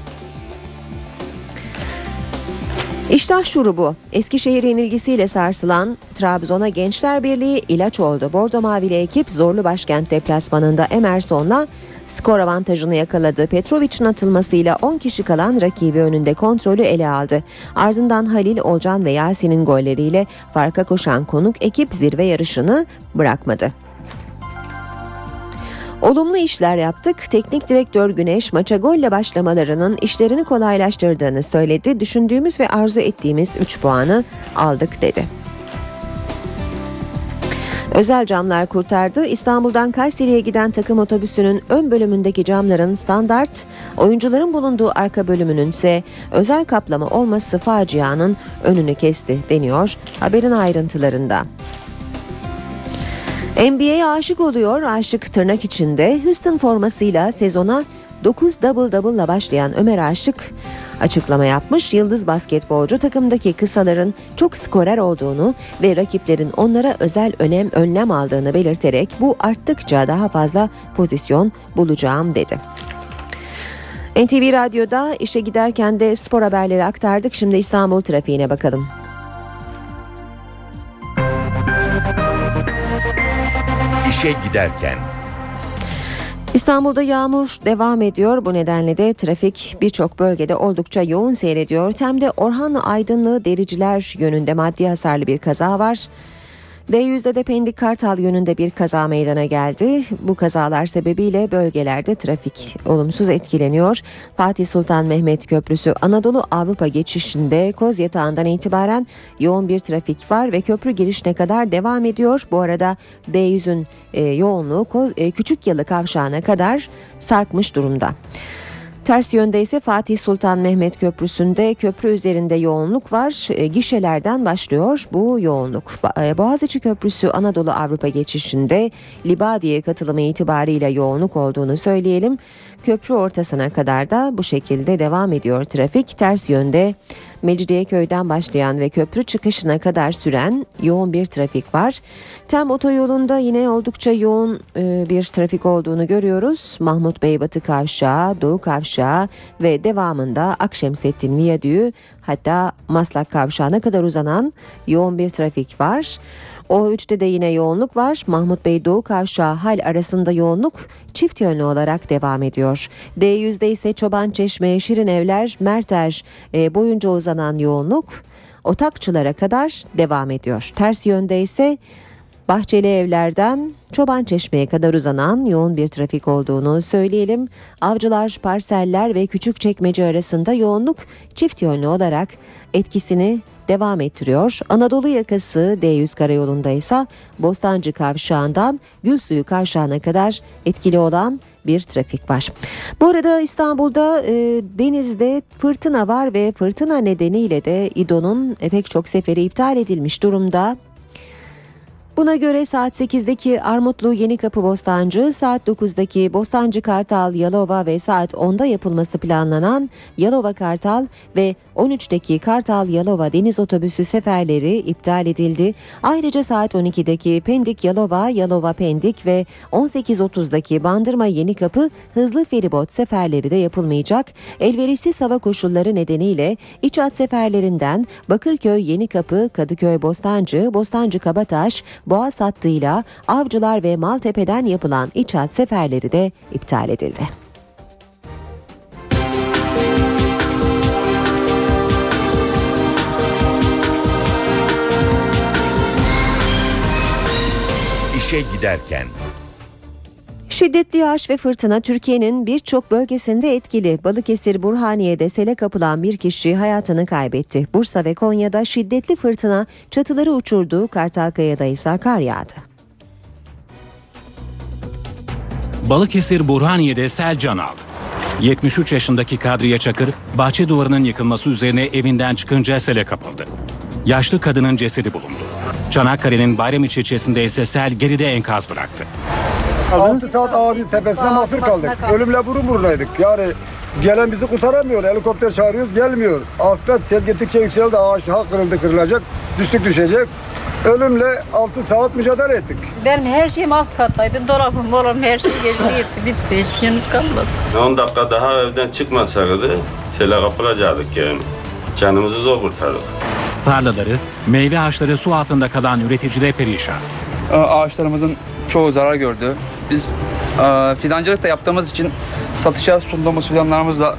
İştah şurubu Eskişehir yenilgisiyle sarsılan Trabzon'a Gençler Birliği ilaç oldu. Bordo Mavili ekip zorlu başkent deplasmanında Emerson'la skor avantajını yakaladı. Petrovic'in atılmasıyla 10 kişi kalan rakibi önünde kontrolü ele aldı. Ardından Halil, Olcan ve Yasin'in golleriyle farka koşan konuk ekip zirve yarışını bırakmadı. Olumlu işler yaptık. Teknik direktör Güneş maça golle başlamalarının işlerini kolaylaştırdığını söyledi. Düşündüğümüz ve arzu ettiğimiz 3 puanı aldık dedi. Özel camlar kurtardı. İstanbul'dan Kayseri'ye giden takım otobüsünün ön bölümündeki camların standart, oyuncuların bulunduğu arka bölümünün ise özel kaplama olması facianın önünü kesti deniyor haberin ayrıntılarında. NBA'ye aşık oluyor. Aşık tırnak içinde Houston formasıyla sezona 9 double double'la başlayan Ömer Aşık açıklama yapmış. Yıldız basketbolcu takımdaki kısaların çok skorer olduğunu ve rakiplerin onlara özel önem önlem aldığını belirterek bu arttıkça daha fazla pozisyon bulacağım dedi. NTV Radyo'da işe giderken de spor haberleri aktardık. Şimdi İstanbul trafiğine bakalım. İşe giderken. İstanbul'da yağmur devam ediyor. Bu nedenle de trafik birçok bölgede oldukça yoğun seyrediyor. Tem'de Orhan Aydınlı Dericiler yönünde maddi hasarlı bir kaza var. D100'de de Pendik Kartal yönünde bir kaza meydana geldi. Bu kazalar sebebiyle bölgelerde trafik olumsuz etkileniyor. Fatih Sultan Mehmet Köprüsü Anadolu Avrupa geçişinde Koz Yatağı'ndan itibaren yoğun bir trafik var ve köprü girişine kadar devam ediyor. Bu arada D100'ün e, yoğunluğu Koz, e, Küçük Yalı Kavşağı'na kadar sarkmış durumda. Ters yönde ise Fatih Sultan Mehmet Köprüsü'nde köprü üzerinde yoğunluk var. E, gişelerden başlıyor bu yoğunluk. E, Boğaziçi Köprüsü Anadolu Avrupa geçişinde Libadiye katılımı itibariyle yoğunluk olduğunu söyleyelim. Köprü ortasına kadar da bu şekilde devam ediyor trafik. Ters yönde Mecidiyeköy'den başlayan ve köprü çıkışına kadar süren yoğun bir trafik var. Tem otoyolunda yine oldukça yoğun e, bir trafik olduğunu görüyoruz. Mahmut Bey Batı Kavşağı, Doğu Kavşağı ve devamında Akşemsettin Viyadüğü hatta Maslak Kavşağı'na kadar uzanan yoğun bir trafik var. O3'te de yine yoğunluk var. Mahmut Bey Doğu Kavşağı hal arasında yoğunluk çift yönlü olarak devam ediyor. D100'de ise Çoban Çeşme, Şirin Evler, Merter e, boyunca uzanan yoğunluk Otakçılara kadar devam ediyor. Ters yönde ise Bahçeli evlerden Çoban Çeşme'ye kadar uzanan yoğun bir trafik olduğunu söyleyelim. Avcılar, parseller ve küçük çekmece arasında yoğunluk çift yönlü olarak etkisini devam ettiriyor. Anadolu yakası D100 karayolunda ise Bostancı kavşağından Gülsuyu kavşağına kadar etkili olan bir trafik var. Bu arada İstanbul'da e, denizde fırtına var ve fırtına nedeniyle de İDO'nun pek çok seferi iptal edilmiş durumda. Buna göre saat 8'deki Armutlu Yenikapı Bostancı, saat 9'daki Bostancı Kartal Yalova ve saat 10'da yapılması planlanan Yalova Kartal ve 13'teki Kartal Yalova deniz otobüsü seferleri iptal edildi. Ayrıca saat 12'deki Pendik Yalova, Yalova Pendik ve 18.30'daki Bandırma Yenikapı hızlı feribot seferleri de yapılmayacak. Elverişsiz hava koşulları nedeniyle iç hat seferlerinden Bakırköy Yenikapı, Kadıköy Bostancı, Bostancı Kabataş, Boğaz hattıyla Avcılar ve Maltepe'den yapılan iç hat seferleri de iptal edildi. İşe giderken. Şiddetli yağış ve fırtına Türkiye'nin birçok bölgesinde etkili. Balıkesir Burhaniye'de sele kapılan bir kişi hayatını kaybetti. Bursa ve Konya'da şiddetli fırtına çatıları uçurdu. Kartalkaya'da ise kar yağdı. Balıkesir Burhaniye'de sel can aldı. 73 yaşındaki Kadriye Çakır, bahçe duvarının yıkılması üzerine evinden çıkınca sele kapıldı. Yaşlı kadının cesedi bulundu. Çanakkale'nin Bayramiçi ilçesinde ise sel geride enkaz bıraktı. 6 saat ağacın tepesinde mahsur kaldık. Ölümle burun burunaydık. Yani gelen bizi kurtaramıyor. Helikopter çağırıyoruz gelmiyor. Afet sel gittikçe yükseldi. Ağaç ha kırıldı kırılacak. Düştük düşecek. Ölümle 6 saat mücadele ettik. Benim her şeyim alt kattaydı. Dolabım, dolabım her şey geçti gitti. Bitti. Hiçbir şeyimiz kalmadı. 10 dakika daha evden çıkmasaydı sele kapılacaktık yani. Canımızı zor kurtardık. Tarlaları, meyve ağaçları su altında kalan üreticiler perişan. Ağaçlarımızın çoğu zarar gördü. Biz e, fidancılık da yaptığımız için satışa sunduğumuz fidanlarımız da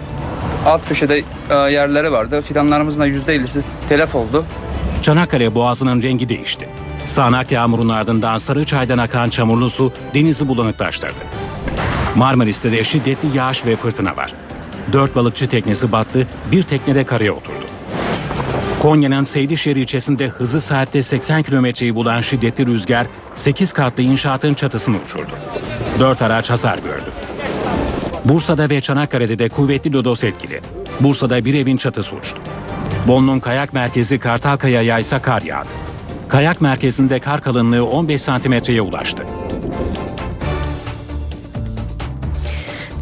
alt köşede e, yerleri vardı. Fidanlarımızın da %50'si telef oldu. Çanakkale Boğazı'nın rengi değişti. Sağanak yağmurun ardından Sarıçay'dan akan çamurlu su denizi bulanıklaştırdı. Marmaris'te de şiddetli yağış ve fırtına var. Dört balıkçı teknesi battı, bir tekne de karaya oturdu. Konya'nın Seydişehir ilçesinde hızı saatte 80 kilometreyi bulan şiddetli rüzgar 8 katlı inşaatın çatısını uçurdu. 4 araç hasar gördü. Bursa'da ve Çanakkale'de de kuvvetli lodos etkili. Bursa'da bir evin çatısı uçtu. Bolu'nun kayak merkezi Kartalkaya'ya ise kar yağdı. Kayak merkezinde kar kalınlığı 15 santimetreye ulaştı.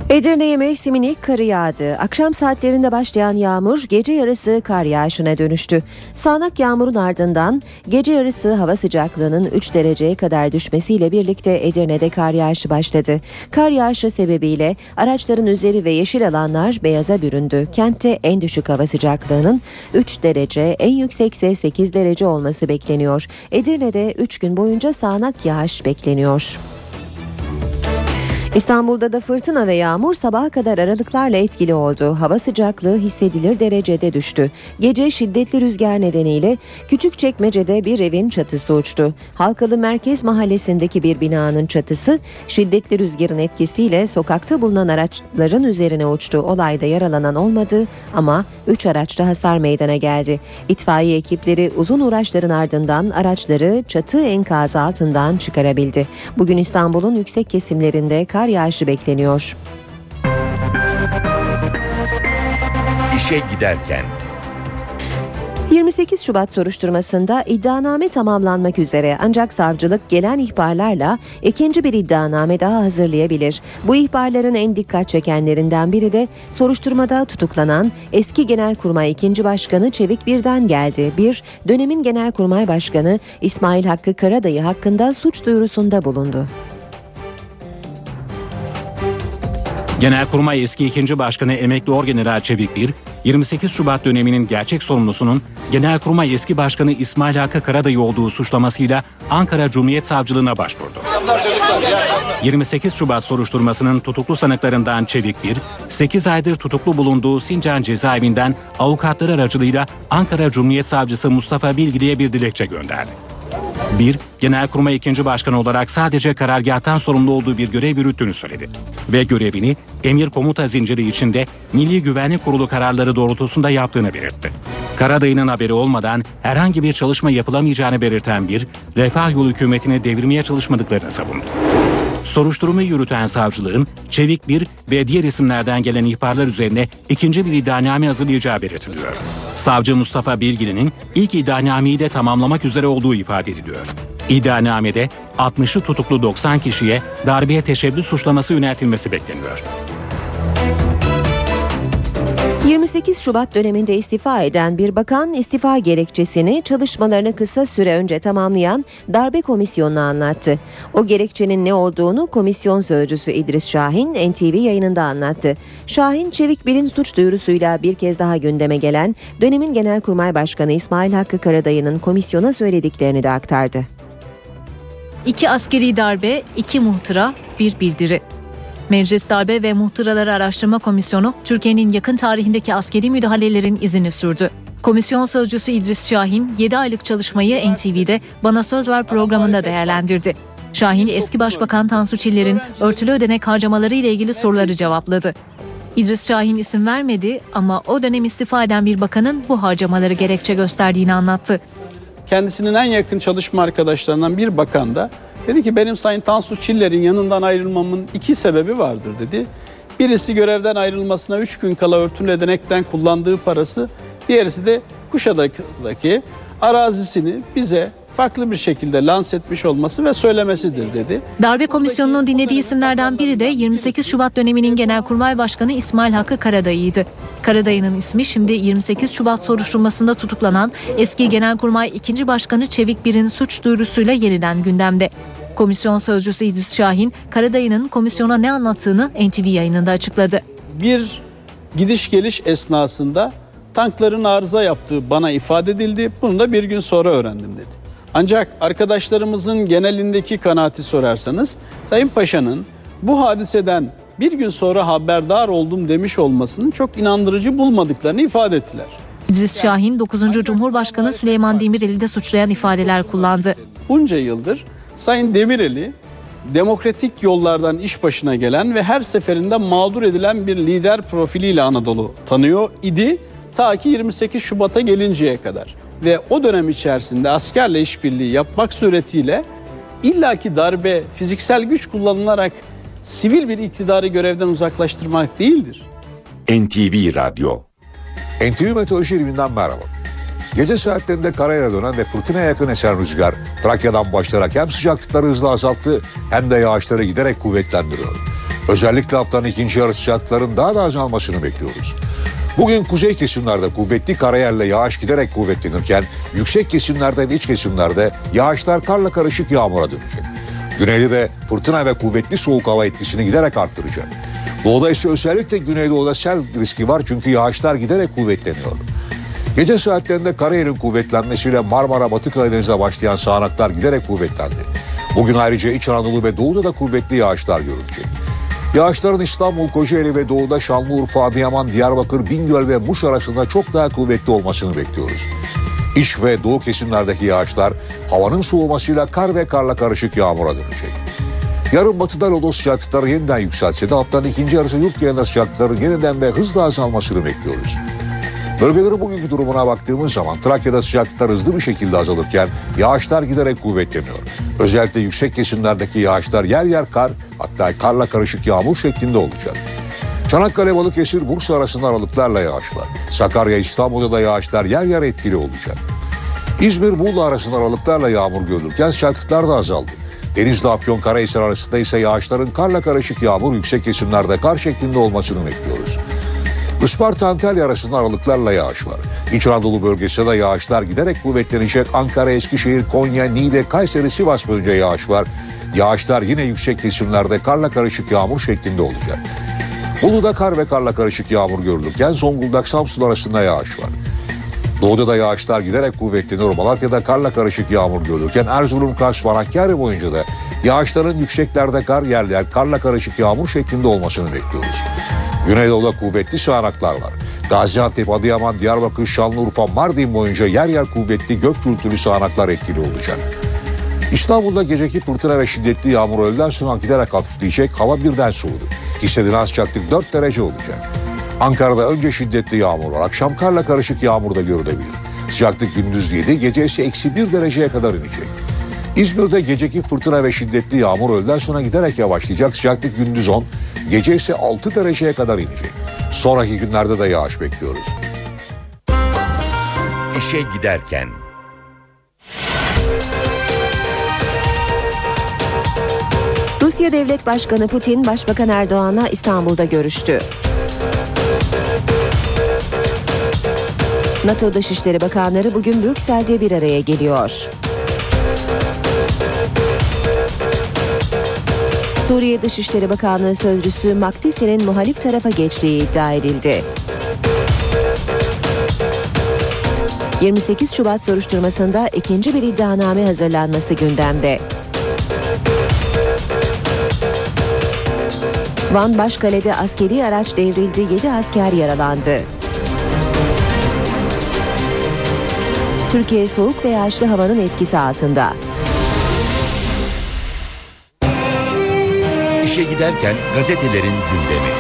Edirne'ye mevsimin ilk karı yağdı. Akşam saatlerinde başlayan yağmur gece yarısı kar yağışına dönüştü. Sağanak yağmurun ardından gece yarısı hava sıcaklığının 3 dereceye kadar düşmesiyle birlikte Edirne'de kar yağışı başladı. Kar yağışı sebebiyle araçların üzeri ve yeşil alanlar beyaza büründü. Kentte en düşük hava sıcaklığının 3 derece, en yüksekse 8 derece olması bekleniyor. Edirne'de 3 gün boyunca sağanak yağış bekleniyor. İstanbul'da da fırtına ve yağmur sabaha kadar aralıklarla etkili oldu. Hava sıcaklığı hissedilir derecede düştü. Gece şiddetli rüzgar nedeniyle Küçükçekmece'de bir evin çatısı uçtu. Halkalı Merkez Mahallesi'ndeki bir binanın çatısı şiddetli rüzgarın etkisiyle sokakta bulunan araçların üzerine uçtu. Olayda yaralanan olmadı ama 3 araçta hasar meydana geldi. İtfaiye ekipleri uzun uğraşların ardından araçları çatı enkazı altından çıkarabildi. Bugün İstanbul'un yüksek kesimlerinde kar yağışı bekleniyor. İşe giderken 28 Şubat soruşturmasında iddianame tamamlanmak üzere ancak savcılık gelen ihbarlarla ikinci bir iddianame daha hazırlayabilir. Bu ihbarların en dikkat çekenlerinden biri de soruşturmada tutuklanan eski Genelkurmay 2. Başkanı Çevik Bir'den geldi. Bir, dönemin Genelkurmay Başkanı İsmail Hakkı Karadayı hakkında suç duyurusunda bulundu. Genelkurmay eski 2. Başkanı Emekli Orgeneral Çevik Bir, 28 Şubat döneminin gerçek sorumlusunun Genelkurmay eski Başkanı İsmail Hakkı Karadayı olduğu suçlamasıyla Ankara Cumhuriyet Savcılığına başvurdu. 28 Şubat soruşturmasının tutuklu sanıklarından Çevik Bir, 8 aydır tutuklu bulunduğu Sincan cezaevinden avukatları aracılığıyla Ankara Cumhuriyet Savcısı Mustafa Bilgili'ye bir dilekçe gönderdi. 1. Genelkurmay 2. Başkanı olarak sadece karargâhtan sorumlu olduğu bir görev yürüttüğünü söyledi. Ve görevini emir komuta zinciri içinde Milli Güvenlik Kurulu kararları doğrultusunda yaptığını belirtti. Karadayı'nın haberi olmadan herhangi bir çalışma yapılamayacağını belirten bir, refah yolu hükümetini devirmeye çalışmadıklarını savundu. Soruşturmayı yürüten savcılığın Çevik Bir ve diğer isimlerden gelen ihbarlar üzerine ikinci bir iddianame hazırlayacağı belirtiliyor. Savcı Mustafa Bilgili'nin ilk iddianameyi de tamamlamak üzere olduğu ifade ediliyor. İddianamede 60'ı tutuklu 90 kişiye darbeye teşebbüs suçlaması yöneltilmesi bekleniyor. 28 Şubat döneminde istifa eden bir bakan istifa gerekçesini çalışmalarını kısa süre önce tamamlayan darbe komisyonuna anlattı. O gerekçenin ne olduğunu komisyon sözcüsü İdris Şahin NTV yayınında anlattı. Şahin Çevik Bil'in suç duyurusuyla bir kez daha gündeme gelen dönemin Genelkurmay Başkanı İsmail Hakkı Karadayı'nın komisyona söylediklerini de aktardı. İki askeri darbe, iki muhtıra, bir bildiri. Meclis Darbe ve Muhtıraları Araştırma Komisyonu, Türkiye'nin yakın tarihindeki askeri müdahalelerin izini sürdü. Komisyon sözcüsü İdris Şahin, 7 aylık çalışmayı NTV'de Bana Söz Ver programında değerlendirdi. Şahin, eski Başbakan Tansu Çiller'in örtülü ödenek harcamaları ile ilgili soruları cevapladı. İdris Şahin isim vermedi ama o dönem istifa eden bir bakanın bu harcamaları gerekçe gösterdiğini anlattı. Kendisinin en yakın çalışma arkadaşlarından bir bakan da Dedi ki benim Sayın Tansu Çiller'in yanından ayrılmamın iki sebebi vardır dedi. Birisi görevden ayrılmasına üç gün kala örtülü ödenekten kullandığı parası, diğerisi de Kuşadaki arazisini bize farklı bir şekilde lanse etmiş olması ve söylemesidir dedi. Darbe komisyonunun dinlediği isimlerden biri de 28 Şubat döneminin Genelkurmay Başkanı İsmail Hakkı Karadayı'ydı. Karadayı'nın ismi şimdi 28 Şubat soruşturmasında tutuklanan eski Genelkurmay 2. Başkanı Çevik Bir'in suç duyurusuyla yeniden gündemde. Komisyon sözcüsü İdris Şahin, Karadayı'nın komisyona ne anlattığını NTV yayınında açıkladı. Bir gidiş geliş esnasında tankların arıza yaptığı bana ifade edildi. Bunu da bir gün sonra öğrendim dedi. Ancak arkadaşlarımızın genelindeki kanaati sorarsanız Sayın Paşa'nın bu hadiseden bir gün sonra haberdar oldum demiş olmasının çok inandırıcı bulmadıklarını ifade ettiler. İdris Şahin 9. Cumhurbaşkanı Süleyman Demirel'i de suçlayan ifadeler kullandı. Bunca yıldır Sayın Demirel'i demokratik yollardan iş başına gelen ve her seferinde mağdur edilen bir lider profiliyle Anadolu tanıyor idi ta ki 28 Şubat'a gelinceye kadar. Ve o dönem içerisinde askerle işbirliği yapmak suretiyle illaki darbe fiziksel güç kullanılarak sivil bir iktidarı görevden uzaklaştırmak değildir. NTV Radyo NTV Meteoroloji Evinden merhaba. Gece saatlerinde karaya dönen ve fırtınaya yakın esen rüzgar Trakya'dan başlayarak hem sıcaklıkları hızla azalttı hem de yağışları giderek kuvvetlendiriyor. Özellikle haftanın ikinci yarı sıcaklıkların daha da azalmasını bekliyoruz. Bugün kuzey kesimlerde kuvvetli karayerle yağış giderek kuvvetlenirken yüksek kesimlerde ve iç kesimlerde yağışlar karla karışık yağmura dönecek. Güneyde de fırtına ve kuvvetli soğuk hava etkisini giderek arttıracak. Doğuda ise özellikle güneydoğuda sel riski var çünkü yağışlar giderek kuvvetleniyor. Gece saatlerinde karayelin kuvvetlenmesiyle Marmara Batı Karadeniz'e başlayan sağanaklar giderek kuvvetlendi. Bugün ayrıca İç Anadolu ve Doğu'da da kuvvetli yağışlar görülecek. Yağışların İstanbul, Kocaeli ve Doğu'da Şanlıurfa, Adıyaman, Diyarbakır, Bingöl ve Muş arasında çok daha kuvvetli olmasını bekliyoruz. İç ve doğu kesimlerdeki yağışlar havanın soğumasıyla kar ve karla karışık yağmura dönecek. Yarın batıda lodos sıcaklıkları yeniden yükselse de haftanın ikinci yarısı yurt genelinde sıcaklıkların yeniden ve hızla azalmasını bekliyoruz. Bölgelerin bugünkü durumuna baktığımız zaman Trakya'da sıcaklıklar hızlı bir şekilde azalırken yağışlar giderek kuvvetleniyor. Özellikle yüksek kesimlerdeki yağışlar yer yer kar hatta karla karışık yağmur şeklinde olacak. Çanakkale, Balıkesir, Bursa arasında aralıklarla yağışlar. Sakarya, İstanbul'da da yağışlar yer yer etkili olacak. İzmir, Muğla arasında aralıklarla yağmur görülürken sıcaklıklar da azaldı. Denizli, Afyon, Karahisar arasında ise yağışların karla karışık yağmur yüksek kesimlerde kar şeklinde olmasını bekliyoruz. Isparta Antalya arasında aralıklarla yağış var. İç Anadolu bölgesinde yağışlar giderek kuvvetlenecek. Ankara, Eskişehir, Konya, Niğde, Kayseri, Sivas boyunca yağış var. Yağışlar yine yüksek kesimlerde karla karışık yağmur şeklinde olacak. Bolu'da kar ve karla karışık yağmur görülürken Zonguldak, Samsun arasında yağış var. Doğuda da yağışlar giderek kuvvetleniyor. Malatya'da karla karışık yağmur görülürken Erzurum, Kars, Manakkari boyunca da yağışların yükseklerde kar yer yer karla karışık yağmur şeklinde olmasını bekliyoruz. Güneydoğu'da kuvvetli sağanaklar var. Gaziantep, Adıyaman, Diyarbakır, Şanlıurfa, Mardin boyunca yer yer kuvvetli gök gürültülü sağanaklar etkili olacak. İstanbul'da geceki fırtına ve şiddetli yağmur öğleden sonra giderek hafifleyecek. Hava birden soğudu. Hissedilen sıcaklık 4 derece olacak. Ankara'da önce şiddetli yağmur var. Akşam karla karışık yağmur da görülebilir. Sıcaklık gündüz 7, gece ise eksi 1 dereceye kadar inecek. İzmir'de geceki fırtına ve şiddetli yağmur öğleden sonra giderek yavaşlayacak. Sıcaklık gündüz 10, gece ise 6 dereceye kadar inecek. Sonraki günlerde de yağış bekliyoruz. İşe giderken Rusya Devlet Başkanı Putin, Başbakan Erdoğan'la İstanbul'da görüştü. NATO Dışişleri Bakanları bugün Brüksel'de bir araya geliyor. Suriye Dışişleri Bakanlığı Sözcüsü Makdisi'nin muhalif tarafa geçtiği iddia edildi. 28 Şubat soruşturmasında ikinci bir iddianame hazırlanması gündemde. Van Başkale'de askeri araç devrildi, 7 asker yaralandı. Türkiye soğuk ve yağışlı havanın etkisi altında. İşe giderken gazetelerin gündemi.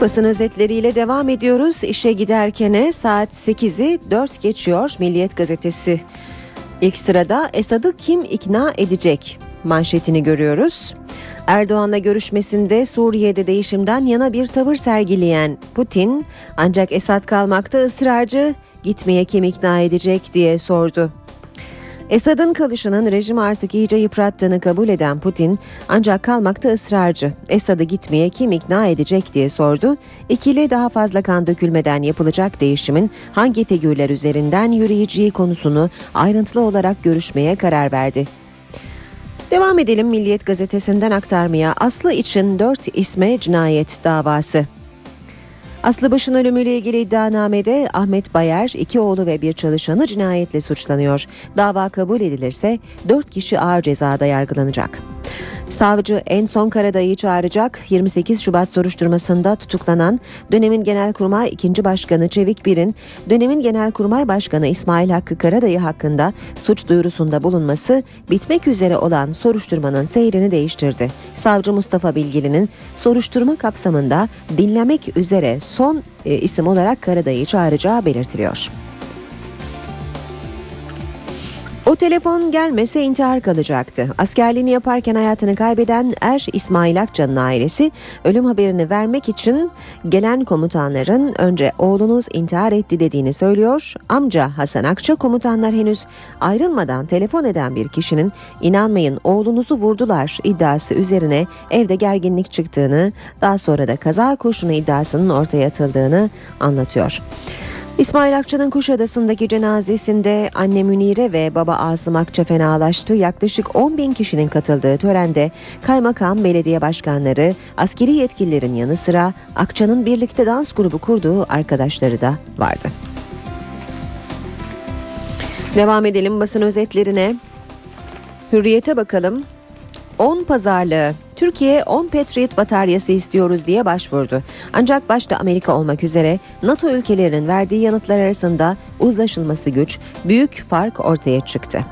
Basın özetleriyle devam ediyoruz. İşe giderkene saat 8'i 4 geçiyor Milliyet Gazetesi. İlk sırada Esad'ı kim ikna edecek manşetini görüyoruz. Erdoğan'la görüşmesinde Suriye'de değişimden yana bir tavır sergileyen Putin ancak Esad kalmakta ısrarcı gitmeye kim ikna edecek diye sordu. Esad'ın kalışının rejimi artık iyice yıprattığını kabul eden Putin ancak kalmakta ısrarcı. Esad'ı gitmeye kim ikna edecek diye sordu. İkili daha fazla kan dökülmeden yapılacak değişimin hangi figürler üzerinden yürüyeceği konusunu ayrıntılı olarak görüşmeye karar verdi. Devam edelim Milliyet gazetesinden aktarmaya. Aslı için 4 isme cinayet davası. Aslı Baş'ın ölümüyle ilgili iddianamede Ahmet Bayer, iki oğlu ve bir çalışanı cinayetle suçlanıyor. Dava kabul edilirse 4 kişi ağır cezada yargılanacak. Savcı en son Karadayı'yı çağıracak. 28 Şubat soruşturmasında tutuklanan dönemin Genelkurmay 2. Başkanı Çevik Bir'in dönemin Genelkurmay Başkanı İsmail Hakkı Karadayı hakkında suç duyurusunda bulunması bitmek üzere olan soruşturmanın seyrini değiştirdi. Savcı Mustafa Bilgili'nin soruşturma kapsamında dinlemek üzere son e, isim olarak Karadayı'yı çağıracağı belirtiliyor. O telefon gelmese intihar kalacaktı. Askerliğini yaparken hayatını kaybeden Er İsmail Akça'nın ailesi ölüm haberini vermek için gelen komutanların önce oğlunuz intihar etti dediğini söylüyor. Amca Hasan Akça komutanlar henüz ayrılmadan telefon eden bir kişinin inanmayın oğlunuzu vurdular iddiası üzerine evde gerginlik çıktığını daha sonra da kaza kurşunu iddiasının ortaya atıldığını anlatıyor. İsmail Akça'nın Kuşadası'ndaki cenazesinde anne Münire ve baba Asım Akça fenalaştı. Yaklaşık 10 bin kişinin katıldığı törende kaymakam, belediye başkanları, askeri yetkililerin yanı sıra Akça'nın birlikte dans grubu kurduğu arkadaşları da vardı. Devam edelim basın özetlerine. Hürriyete bakalım. 10 pazarlığı Türkiye 10 Patriot bataryası istiyoruz diye başvurdu. Ancak başta Amerika olmak üzere NATO ülkelerinin verdiği yanıtlar arasında uzlaşılması güç, büyük fark ortaya çıktı.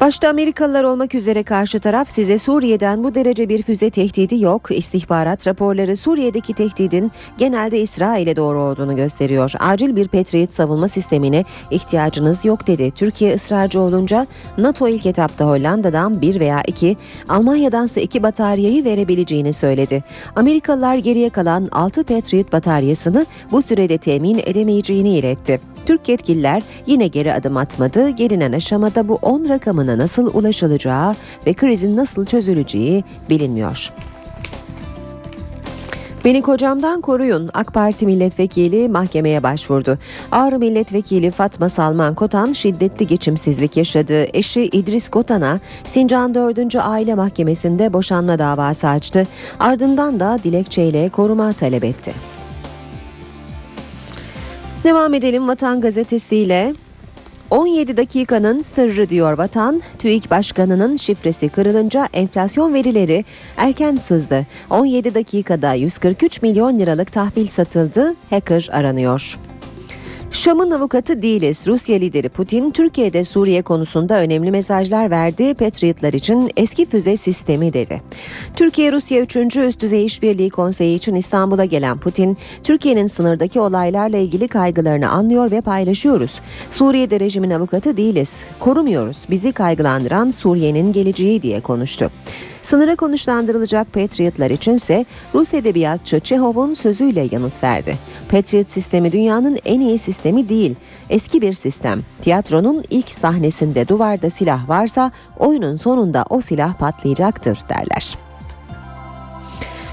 Başta Amerikalılar olmak üzere karşı taraf size Suriye'den bu derece bir füze tehdidi yok. İstihbarat raporları Suriye'deki tehdidin genelde İsrail'e doğru olduğunu gösteriyor. Acil bir Patriot savunma sistemine ihtiyacınız yok dedi. Türkiye ısrarcı olunca NATO ilk etapta Hollanda'dan bir veya iki, Almanya'dansa iki bataryayı verebileceğini söyledi. Amerikalılar geriye kalan 6 Patriot bataryasını bu sürede temin edemeyeceğini iletti. Türk yetkililer yine geri adım atmadı. Gelinen aşamada bu 10 rakamına nasıl ulaşılacağı ve krizin nasıl çözüleceği bilinmiyor. Beni kocamdan koruyun. AK Parti milletvekili mahkemeye başvurdu. Ağrı milletvekili Fatma Salman Kotan şiddetli geçimsizlik yaşadığı eşi İdris Kotan'a Sincan 4. Aile Mahkemesi'nde boşanma davası açtı. Ardından da dilekçeyle koruma talep etti. Devam edelim Vatan Gazetesi'yle. 17 dakikanın sırrı diyor Vatan. TÜİK Başkanı'nın şifresi kırılınca enflasyon verileri erken sızdı. 17 dakikada 143 milyon liralık tahvil satıldı. Hacker aranıyor. Şam'ın avukatı değiliz. Rusya lideri Putin Türkiye'de Suriye konusunda önemli mesajlar verdi. Patriotlar için eski füze sistemi dedi. Türkiye-Rusya 3. Üst Düzey İşbirliği Konseyi için İstanbul'a gelen Putin, Türkiye'nin sınırdaki olaylarla ilgili kaygılarını anlıyor ve paylaşıyoruz. Suriye'de rejimin avukatı değiliz. Korumuyoruz. Bizi kaygılandıran Suriye'nin geleceği diye konuştu. Sınıra konuşlandırılacak Patriotlar içinse Rus edebiyatçı Çehov'un sözüyle yanıt verdi. Patriot sistemi dünyanın en iyi sistemi değil, eski bir sistem. Tiyatronun ilk sahnesinde duvarda silah varsa oyunun sonunda o silah patlayacaktır derler.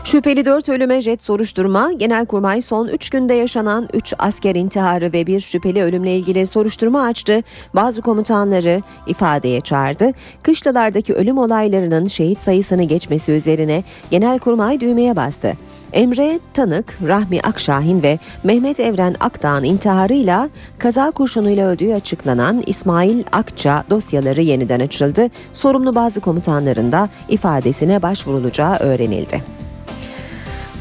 Şüpheli 4 ölüme jet soruşturma, Genelkurmay son 3 günde yaşanan 3 asker intiharı ve bir şüpheli ölümle ilgili soruşturma açtı. Bazı komutanları ifadeye çağırdı. Kışlalardaki ölüm olaylarının şehit sayısını geçmesi üzerine Genelkurmay düğmeye bastı. Emre Tanık, Rahmi Akşahin ve Mehmet Evren Akdağ'ın intiharıyla kaza kurşunuyla öldüğü açıklanan İsmail Akça dosyaları yeniden açıldı. Sorumlu bazı komutanların da ifadesine başvurulacağı öğrenildi.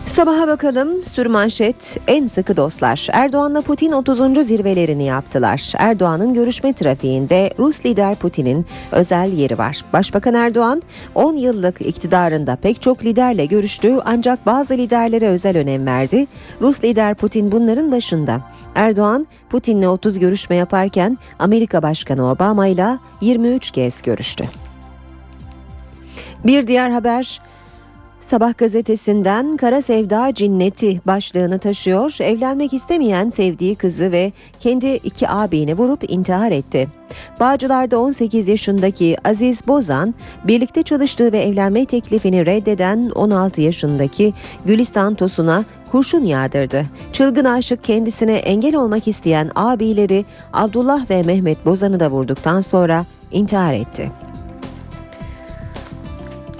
Sabaha bakalım sürmanşet en sıkı dostlar. Erdoğan'la Putin 30. zirvelerini yaptılar. Erdoğan'ın görüşme trafiğinde Rus lider Putin'in özel yeri var. Başbakan Erdoğan 10 yıllık iktidarında pek çok liderle görüştü ancak bazı liderlere özel önem verdi. Rus lider Putin bunların başında. Erdoğan Putin'le 30 görüşme yaparken Amerika Başkanı Obama ile 23 kez görüştü. Bir diğer haber Sabah gazetesinden Kara Sevda Cinneti başlığını taşıyor. Evlenmek istemeyen sevdiği kızı ve kendi iki abini vurup intihar etti. Bağcılar'da 18 yaşındaki Aziz Bozan, birlikte çalıştığı ve evlenme teklifini reddeden 16 yaşındaki Gülistan Tosun'a kurşun yağdırdı. Çılgın aşık kendisine engel olmak isteyen abileri Abdullah ve Mehmet Bozan'ı da vurduktan sonra intihar etti.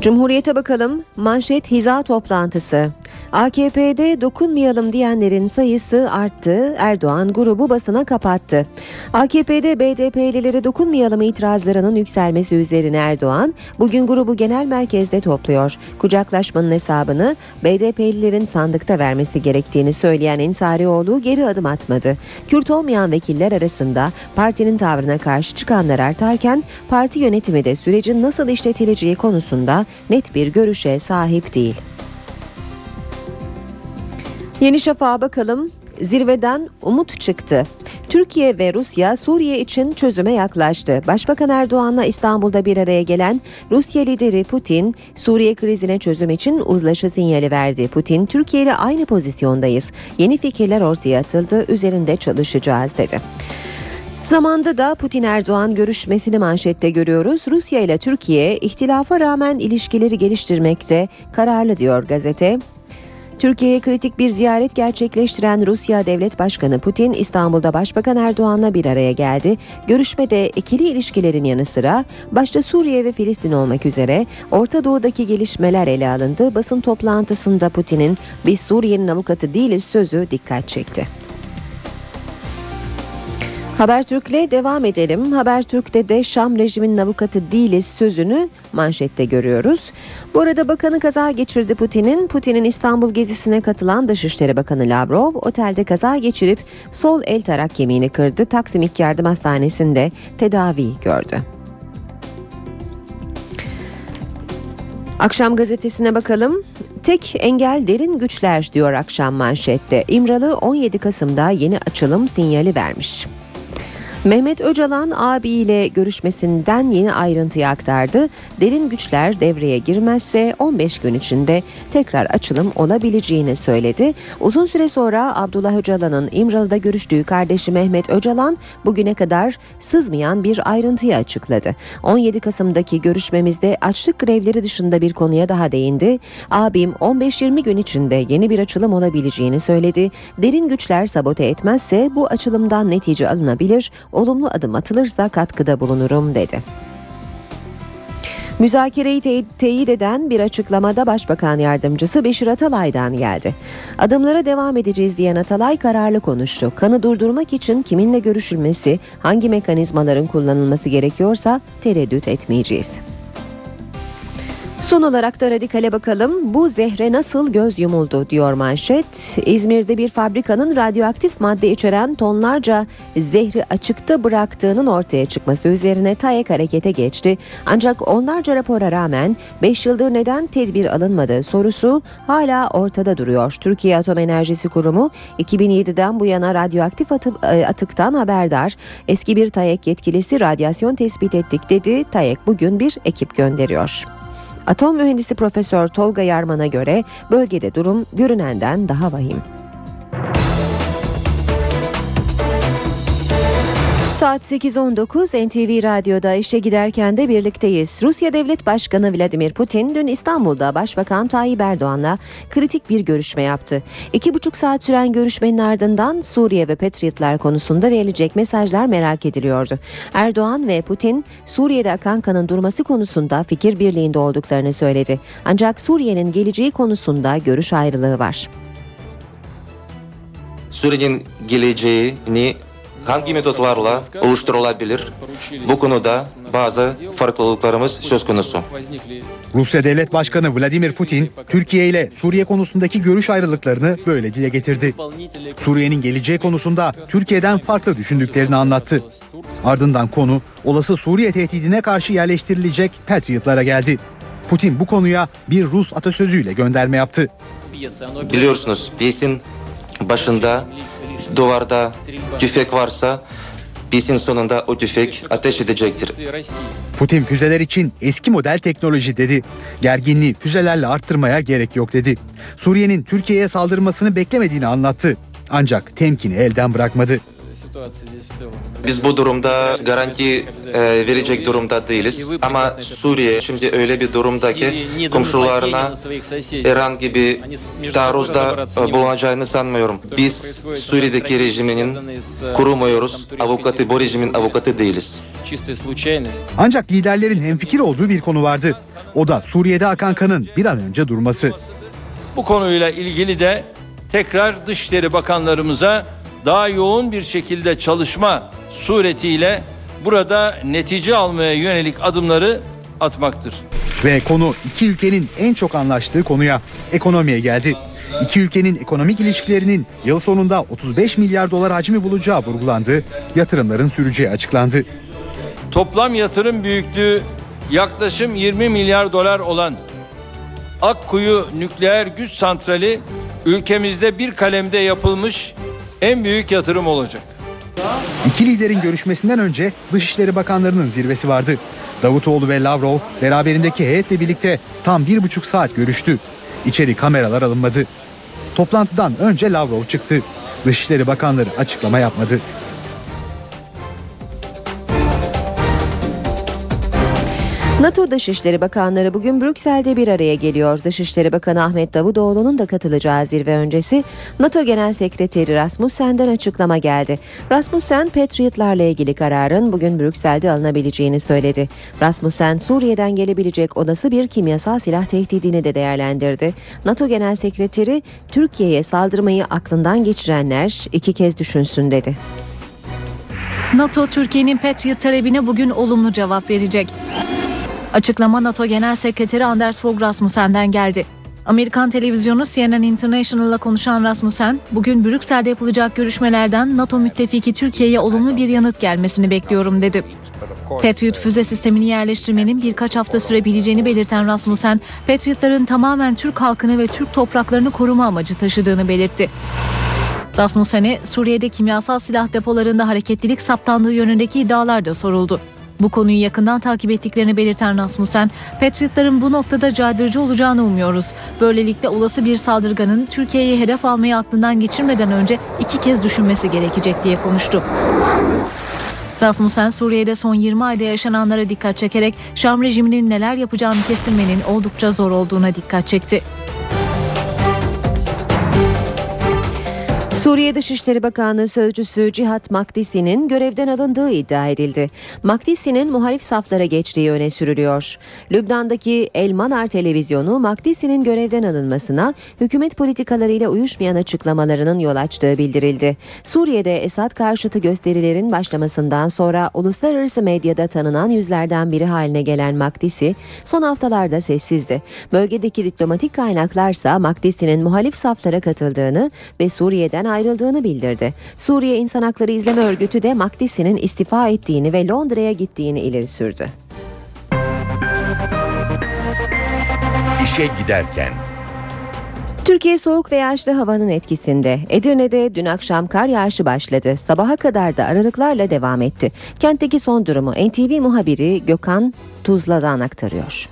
Cumhuriyete bakalım. Manşet hiza toplantısı. AKP'de dokunmayalım diyenlerin sayısı arttı. Erdoğan grubu basına kapattı. AKP'de BDP'lilere dokunmayalım itirazlarının yükselmesi üzerine Erdoğan bugün grubu genel merkezde topluyor. Kucaklaşmanın hesabını BDP'lilerin sandıkta vermesi gerektiğini söyleyen Ensarioğlu geri adım atmadı. Kürt olmayan vekiller arasında partinin tavrına karşı çıkanlar artarken parti yönetimi de sürecin nasıl işletileceği konusunda net bir görüşe sahip değil. Yeni Şafak'a bakalım. Zirveden umut çıktı. Türkiye ve Rusya Suriye için çözüme yaklaştı. Başbakan Erdoğan'la İstanbul'da bir araya gelen Rusya lideri Putin, Suriye krizine çözüm için uzlaşı sinyali verdi. Putin, Türkiye ile aynı pozisyondayız. Yeni fikirler ortaya atıldı, üzerinde çalışacağız dedi. Zamanda da Putin Erdoğan görüşmesini manşette görüyoruz. Rusya ile Türkiye ihtilafa rağmen ilişkileri geliştirmekte kararlı diyor gazete. Türkiye'ye kritik bir ziyaret gerçekleştiren Rusya Devlet Başkanı Putin İstanbul'da Başbakan Erdoğan'la bir araya geldi. Görüşmede ikili ilişkilerin yanı sıra başta Suriye ve Filistin olmak üzere Orta Doğu'daki gelişmeler ele alındı. Basın toplantısında Putin'in biz Suriye'nin avukatı değiliz sözü dikkat çekti. Habertürk'le devam edelim. Habertürk'te de Şam rejiminin avukatı değiliz sözünü manşette görüyoruz. Bu arada bakanı kaza geçirdi Putin'in. Putin'in İstanbul gezisine katılan Dışişleri Bakanı Lavrov otelde kaza geçirip sol el tarak kemiğini kırdı. Taksim İlk Yardım Hastanesi'nde tedavi gördü. Akşam gazetesine bakalım. Tek engel derin güçler diyor akşam manşette. İmralı 17 Kasım'da yeni açılım sinyali vermiş. Mehmet Öcalan abiyle görüşmesinden yeni ayrıntıyı aktardı. Derin güçler devreye girmezse 15 gün içinde tekrar açılım olabileceğini söyledi. Uzun süre sonra Abdullah Öcalan'ın İmralı'da görüştüğü kardeşi Mehmet Öcalan bugüne kadar sızmayan bir ayrıntıyı açıkladı. 17 Kasım'daki görüşmemizde açlık grevleri dışında bir konuya daha değindi. Abim 15-20 gün içinde yeni bir açılım olabileceğini söyledi. Derin güçler sabote etmezse bu açılımdan netice alınabilir olumlu adım atılırsa katkıda bulunurum dedi. Müzakereyi te- teyit eden bir açıklamada Başbakan Yardımcısı Beşir Atalay'dan geldi. Adımlara devam edeceğiz diyen Atalay kararlı konuştu. Kanı durdurmak için kiminle görüşülmesi, hangi mekanizmaların kullanılması gerekiyorsa tereddüt etmeyeceğiz. Son olarak da radikale bakalım. Bu zehre nasıl göz yumuldu diyor manşet. İzmir'de bir fabrikanın radyoaktif madde içeren tonlarca zehri açıkta bıraktığının ortaya çıkması üzerine TAEK harekete geçti. Ancak onlarca rapora rağmen 5 yıldır neden tedbir alınmadı sorusu hala ortada duruyor. Türkiye Atom Enerjisi Kurumu 2007'den bu yana radyoaktif atıp, e, atıktan haberdar. Eski bir TAEK yetkilisi radyasyon tespit ettik dedi. TAEK bugün bir ekip gönderiyor. Atom mühendisi Profesör Tolga Yarman'a göre bölgede durum görünenden daha vahim. Saat 8.19 NTV Radyo'da işe giderken de birlikteyiz. Rusya Devlet Başkanı Vladimir Putin dün İstanbul'da Başbakan Tayyip Erdoğan'la kritik bir görüşme yaptı. İki buçuk saat süren görüşmenin ardından Suriye ve Patriotlar konusunda verilecek mesajlar merak ediliyordu. Erdoğan ve Putin Suriye'de akan kanın durması konusunda fikir birliğinde olduklarını söyledi. Ancak Suriye'nin geleceği konusunda görüş ayrılığı var. Suriye'nin geleceğini hangi metotlarla oluşturulabilir? Bu konuda bazı farklılıklarımız söz konusu. Rusya Devlet Başkanı Vladimir Putin, Türkiye ile Suriye konusundaki görüş ayrılıklarını böyle dile getirdi. Suriye'nin geleceği konusunda Türkiye'den farklı düşündüklerini anlattı. Ardından konu olası Suriye tehdidine karşı yerleştirilecek Patriot'lara geldi. Putin bu konuya bir Rus atasözüyle gönderme yaptı. Biliyorsunuz piyesin başında duvarda tüfek varsa piyesin sonunda o tüfek ateş edecektir. Putin füzeler için eski model teknoloji dedi. Gerginliği füzelerle arttırmaya gerek yok dedi. Suriye'nin Türkiye'ye saldırmasını beklemediğini anlattı. Ancak temkini elden bırakmadı. Biz bu durumda garanti e, verecek durumda değiliz. Ama Suriye şimdi öyle bir durumda ki komşularına herhangi bir taarruzda e, bulunacağını sanmıyorum. Biz Suriye'deki rejiminin kurumuyoruz. Avukatı bu rejimin avukatı değiliz. Ancak liderlerin hemfikir olduğu bir konu vardı. O da Suriye'de akan kanın bir an önce durması. Bu konuyla ilgili de tekrar Dışişleri Bakanlarımıza daha yoğun bir şekilde çalışma suretiyle burada netice almaya yönelik adımları atmaktır. Ve konu iki ülkenin en çok anlaştığı konuya, ekonomiye geldi. İki ülkenin ekonomik ilişkilerinin yıl sonunda 35 milyar dolar hacmi bulacağı vurgulandı. Yatırımların süreceği açıklandı. Toplam yatırım büyüklüğü yaklaşım 20 milyar dolar olan Akkuyu Nükleer Güç Santrali ülkemizde bir kalemde yapılmış en büyük yatırım olacak. İki liderin görüşmesinden önce Dışişleri Bakanlarının zirvesi vardı. Davutoğlu ve Lavrov beraberindeki heyetle birlikte tam bir buçuk saat görüştü. İçeri kameralar alınmadı. Toplantıdan önce Lavrov çıktı. Dışişleri Bakanları açıklama yapmadı. NATO Dışişleri Bakanları bugün Brüksel'de bir araya geliyor. Dışişleri Bakanı Ahmet Davutoğlu'nun da katılacağı zirve öncesi NATO Genel Sekreteri Rasmussen'den açıklama geldi. Rasmussen, Patriotlarla ilgili kararın bugün Brüksel'de alınabileceğini söyledi. Rasmussen, Suriye'den gelebilecek olası bir kimyasal silah tehdidini de değerlendirdi. NATO Genel Sekreteri, Türkiye'ye saldırmayı aklından geçirenler iki kez düşünsün dedi. NATO Türkiye'nin Patriot talebine bugün olumlu cevap verecek. Açıklama NATO Genel Sekreteri Anders Fogh Rasmussen'den geldi. Amerikan televizyonu CNN International'la konuşan Rasmussen, bugün Brüksel'de yapılacak görüşmelerden NATO müttefiki Türkiye'ye olumlu bir yanıt gelmesini bekliyorum dedi. Patriot füze sistemini yerleştirmenin birkaç hafta sürebileceğini belirten Rasmussen, Patriotların tamamen Türk halkını ve Türk topraklarını koruma amacı taşıdığını belirtti. Rasmussen'e Suriye'de kimyasal silah depolarında hareketlilik saptandığı yönündeki iddialar da soruldu. Bu konuyu yakından takip ettiklerini belirten Rasmussen, Patriotların bu noktada caydırıcı olacağını umuyoruz. Böylelikle olası bir saldırganın Türkiye'yi hedef almayı aklından geçirmeden önce iki kez düşünmesi gerekecek diye konuştu. Rasmussen Suriye'de son 20 ayda yaşananlara dikkat çekerek Şam rejiminin neler yapacağını kestirmenin oldukça zor olduğuna dikkat çekti. Suriye Dışişleri Bakanlığı Sözcüsü Cihat Makdisi'nin görevden alındığı iddia edildi. Makdisi'nin muhalif saflara geçtiği öne sürülüyor. Lübnan'daki El Manar televizyonu Makdisi'nin görevden alınmasına hükümet politikalarıyla uyuşmayan açıklamalarının yol açtığı bildirildi. Suriye'de Esad karşıtı gösterilerin başlamasından sonra uluslararası medyada tanınan yüzlerden biri haline gelen Makdisi son haftalarda sessizdi. Bölgedeki diplomatik kaynaklarsa Makdisi'nin muhalif saflara katıldığını ve Suriye'den ayrıldığını bildirdi. Suriye İnsan Hakları İzleme Örgütü de Makdisi'nin istifa ettiğini ve Londra'ya gittiğini ileri sürdü. İşe giderken Türkiye soğuk ve yağışlı havanın etkisinde. Edirne'de dün akşam kar yağışı başladı. Sabaha kadar da aralıklarla devam etti. Kentteki son durumu NTV muhabiri Gökhan Tuzla'dan aktarıyor.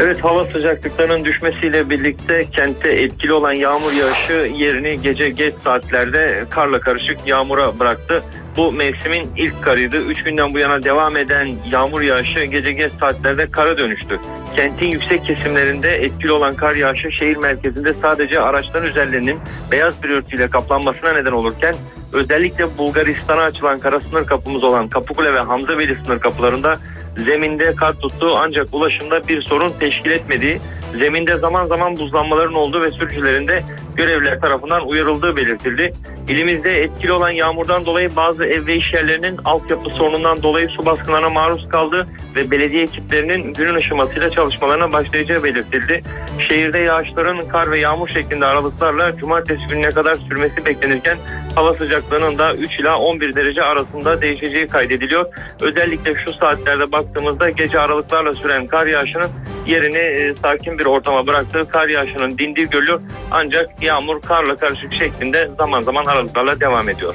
Evet hava sıcaklıklarının düşmesiyle birlikte kentte etkili olan yağmur yağışı yerini gece geç saatlerde karla karışık yağmura bıraktı. Bu mevsimin ilk karıydı. Üç günden bu yana devam eden yağmur yağışı gece geç saatlerde kara dönüştü. Kentin yüksek kesimlerinde etkili olan kar yağışı şehir merkezinde sadece araçların üzerlerinin beyaz bir örtüyle kaplanmasına neden olurken özellikle Bulgaristan'a açılan kara sınır kapımız olan Kapıkule ve Hamzabeyli sınır kapılarında zeminde kar tuttu ancak ulaşımda bir sorun teşkil etmediği, zeminde zaman zaman buzlanmaların olduğu ve sürücülerin de görevliler tarafından uyarıldığı belirtildi. İlimizde etkili olan yağmurdan dolayı bazı ev ve iş yerlerinin altyapı sorunundan dolayı su baskınlarına maruz kaldı ve belediye ekiplerinin günün ışımasıyla çalışmalarına başlayacağı belirtildi. Şehirde yağışların kar ve yağmur şeklinde aralıklarla cumartesi gününe kadar sürmesi beklenirken hava sıcaklığının da 3 ila 11 derece arasında değişeceği kaydediliyor. Özellikle şu saatlerde baktığımızda gece aralıklarla süren kar yağışının yerini e, sakin bir ortama bıraktığı kar yağışının dindiği görülüyor. Ancak yağmur karla karışık şeklinde zaman zaman aralıklarla devam ediyor.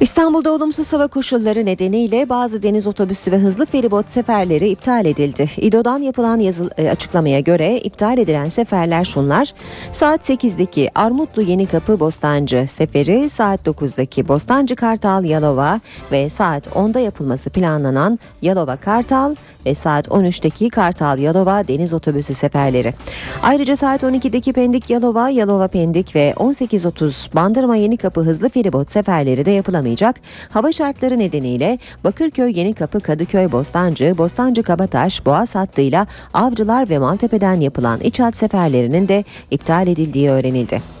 İstanbul'da olumsuz hava koşulları nedeniyle bazı deniz otobüsü ve hızlı feribot seferleri iptal edildi. İDO'dan yapılan yazı, e, açıklamaya göre iptal edilen seferler şunlar. Saat 8'deki Armutlu Yenikapı Bostancı seferi, saat 9'daki Bostancı Kartal Yalova ve saat 10'da yapılması planlanan Yalova Kartal ve saat 13'teki Kartal Yalova deniz otobüsü seferleri. Ayrıca saat 12'deki Pendik Yalova, Yalova Pendik ve 18.30 Bandırma Yenikapı hızlı feribot seferleri de yapılamayacak. Hava şartları nedeniyle Bakırköy Yenikapı Kadıköy Bostancı, Bostancı Kabataş, Boğaz hattıyla Avcılar ve Maltepe'den yapılan iç hat seferlerinin de iptal edildiği öğrenildi.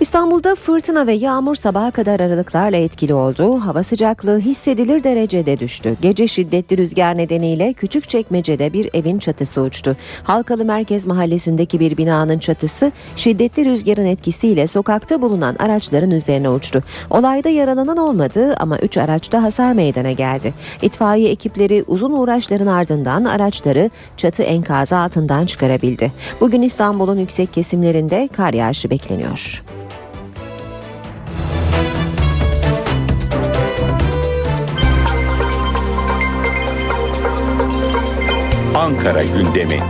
İstanbul'da fırtına ve yağmur sabaha kadar aralıklarla etkili oldu. Hava sıcaklığı hissedilir derecede düştü. Gece şiddetli rüzgar nedeniyle küçük çekmecede bir evin çatısı uçtu. Halkalı Merkez Mahallesi'ndeki bir binanın çatısı şiddetli rüzgarın etkisiyle sokakta bulunan araçların üzerine uçtu. Olayda yaralanan olmadı ama 3 araçta hasar meydana geldi. İtfaiye ekipleri uzun uğraşların ardından araçları çatı enkazı altından çıkarabildi. Bugün İstanbul'un yüksek kesimlerinde kar yağışı bekleniyor. Ankara gündemi.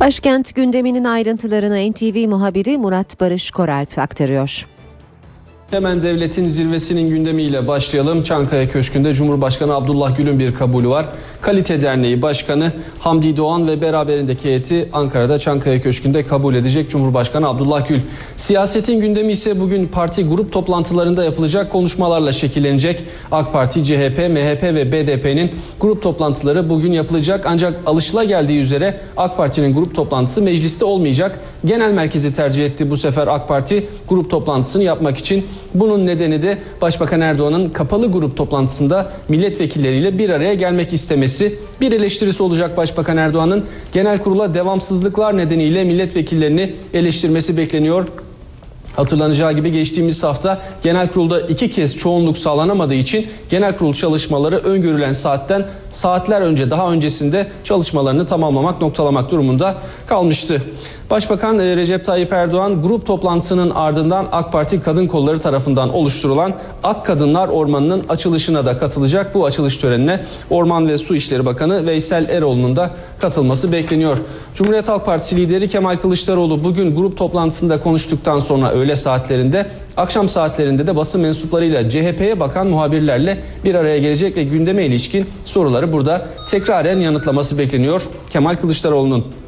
Başkent gündeminin ayrıntılarını NTV muhabiri Murat Barış Koralp aktarıyor. Hemen devletin zirvesinin gündemiyle başlayalım. Çankaya Köşkü'nde Cumhurbaşkanı Abdullah Gül'ün bir kabulü var. Kalite Derneği Başkanı Hamdi Doğan ve beraberindeki heyeti Ankara'da Çankaya Köşkü'nde kabul edecek Cumhurbaşkanı Abdullah Gül. Siyasetin gündemi ise bugün parti grup toplantılarında yapılacak konuşmalarla şekillenecek. AK Parti, CHP, MHP ve BDP'nin grup toplantıları bugün yapılacak. Ancak alışılageldiği üzere AK Parti'nin grup toplantısı mecliste olmayacak. Genel merkezi tercih etti bu sefer AK Parti grup toplantısını yapmak için. Bunun nedeni de Başbakan Erdoğan'ın kapalı grup toplantısında milletvekilleriyle bir araya gelmek istemesi. Bir eleştirisi olacak Başbakan Erdoğan'ın genel kurula devamsızlıklar nedeniyle milletvekillerini eleştirmesi bekleniyor. Hatırlanacağı gibi geçtiğimiz hafta genel kurulda iki kez çoğunluk sağlanamadığı için genel kurul çalışmaları öngörülen saatten saatler önce daha öncesinde çalışmalarını tamamlamak noktalamak durumunda kalmıştı. Başbakan e, Recep Tayyip Erdoğan grup toplantısının ardından AK Parti kadın kolları tarafından oluşturulan Ak Kadınlar Ormanı'nın açılışına da katılacak. Bu açılış törenine Orman ve Su İşleri Bakanı Veysel Eroğlu'nun da katılması bekleniyor. Cumhuriyet Halk Partisi lideri Kemal Kılıçdaroğlu bugün grup toplantısında konuştuktan sonra öğle saatlerinde Akşam saatlerinde de basın mensuplarıyla CHP'ye bakan muhabirlerle bir araya gelecek ve gündeme ilişkin soruları burada tekraren yanıtlaması bekleniyor Kemal Kılıçdaroğlu'nun.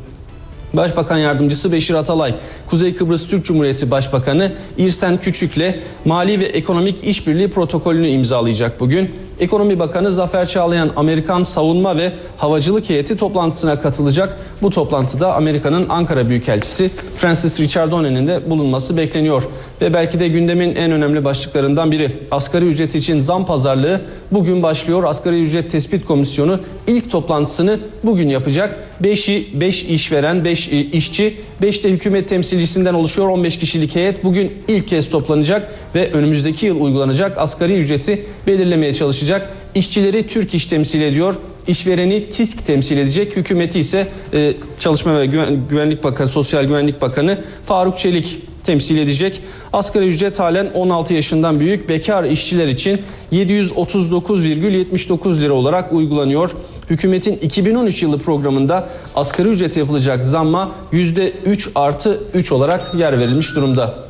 Başbakan Yardımcısı Beşir Atalay, Kuzey Kıbrıs Türk Cumhuriyeti Başbakanı İrsen Küçük'le Mali ve Ekonomik İşbirliği protokolünü imzalayacak bugün. Ekonomi Bakanı Zafer Çağlayan Amerikan savunma ve havacılık heyeti toplantısına katılacak. Bu toplantıda Amerika'nın Ankara Büyükelçisi Francis Richardone'nin de bulunması bekleniyor. Ve belki de gündemin en önemli başlıklarından biri asgari ücret için zam pazarlığı bugün başlıyor. Asgari ücret tespit komisyonu ilk toplantısını bugün yapacak. 5'i 5 işveren, 5 işçi, 5 de hükümet temsilcisinden oluşuyor 15 kişilik heyet bugün ilk kez toplanacak ve önümüzdeki yıl uygulanacak asgari ücreti belirlemeye çalışacak. İşçileri Türk İş temsil ediyor. İşvereni TİSK temsil edecek. Hükümeti ise e, Çalışma ve Güvenlik Bakanı, Sosyal Güvenlik Bakanı Faruk Çelik temsil edecek. Asgari ücret halen 16 yaşından büyük bekar işçiler için 739,79 lira olarak uygulanıyor. Hükümetin 2013 yılı programında asgari ücrete yapılacak zamma %3 artı 3 olarak yer verilmiş durumda.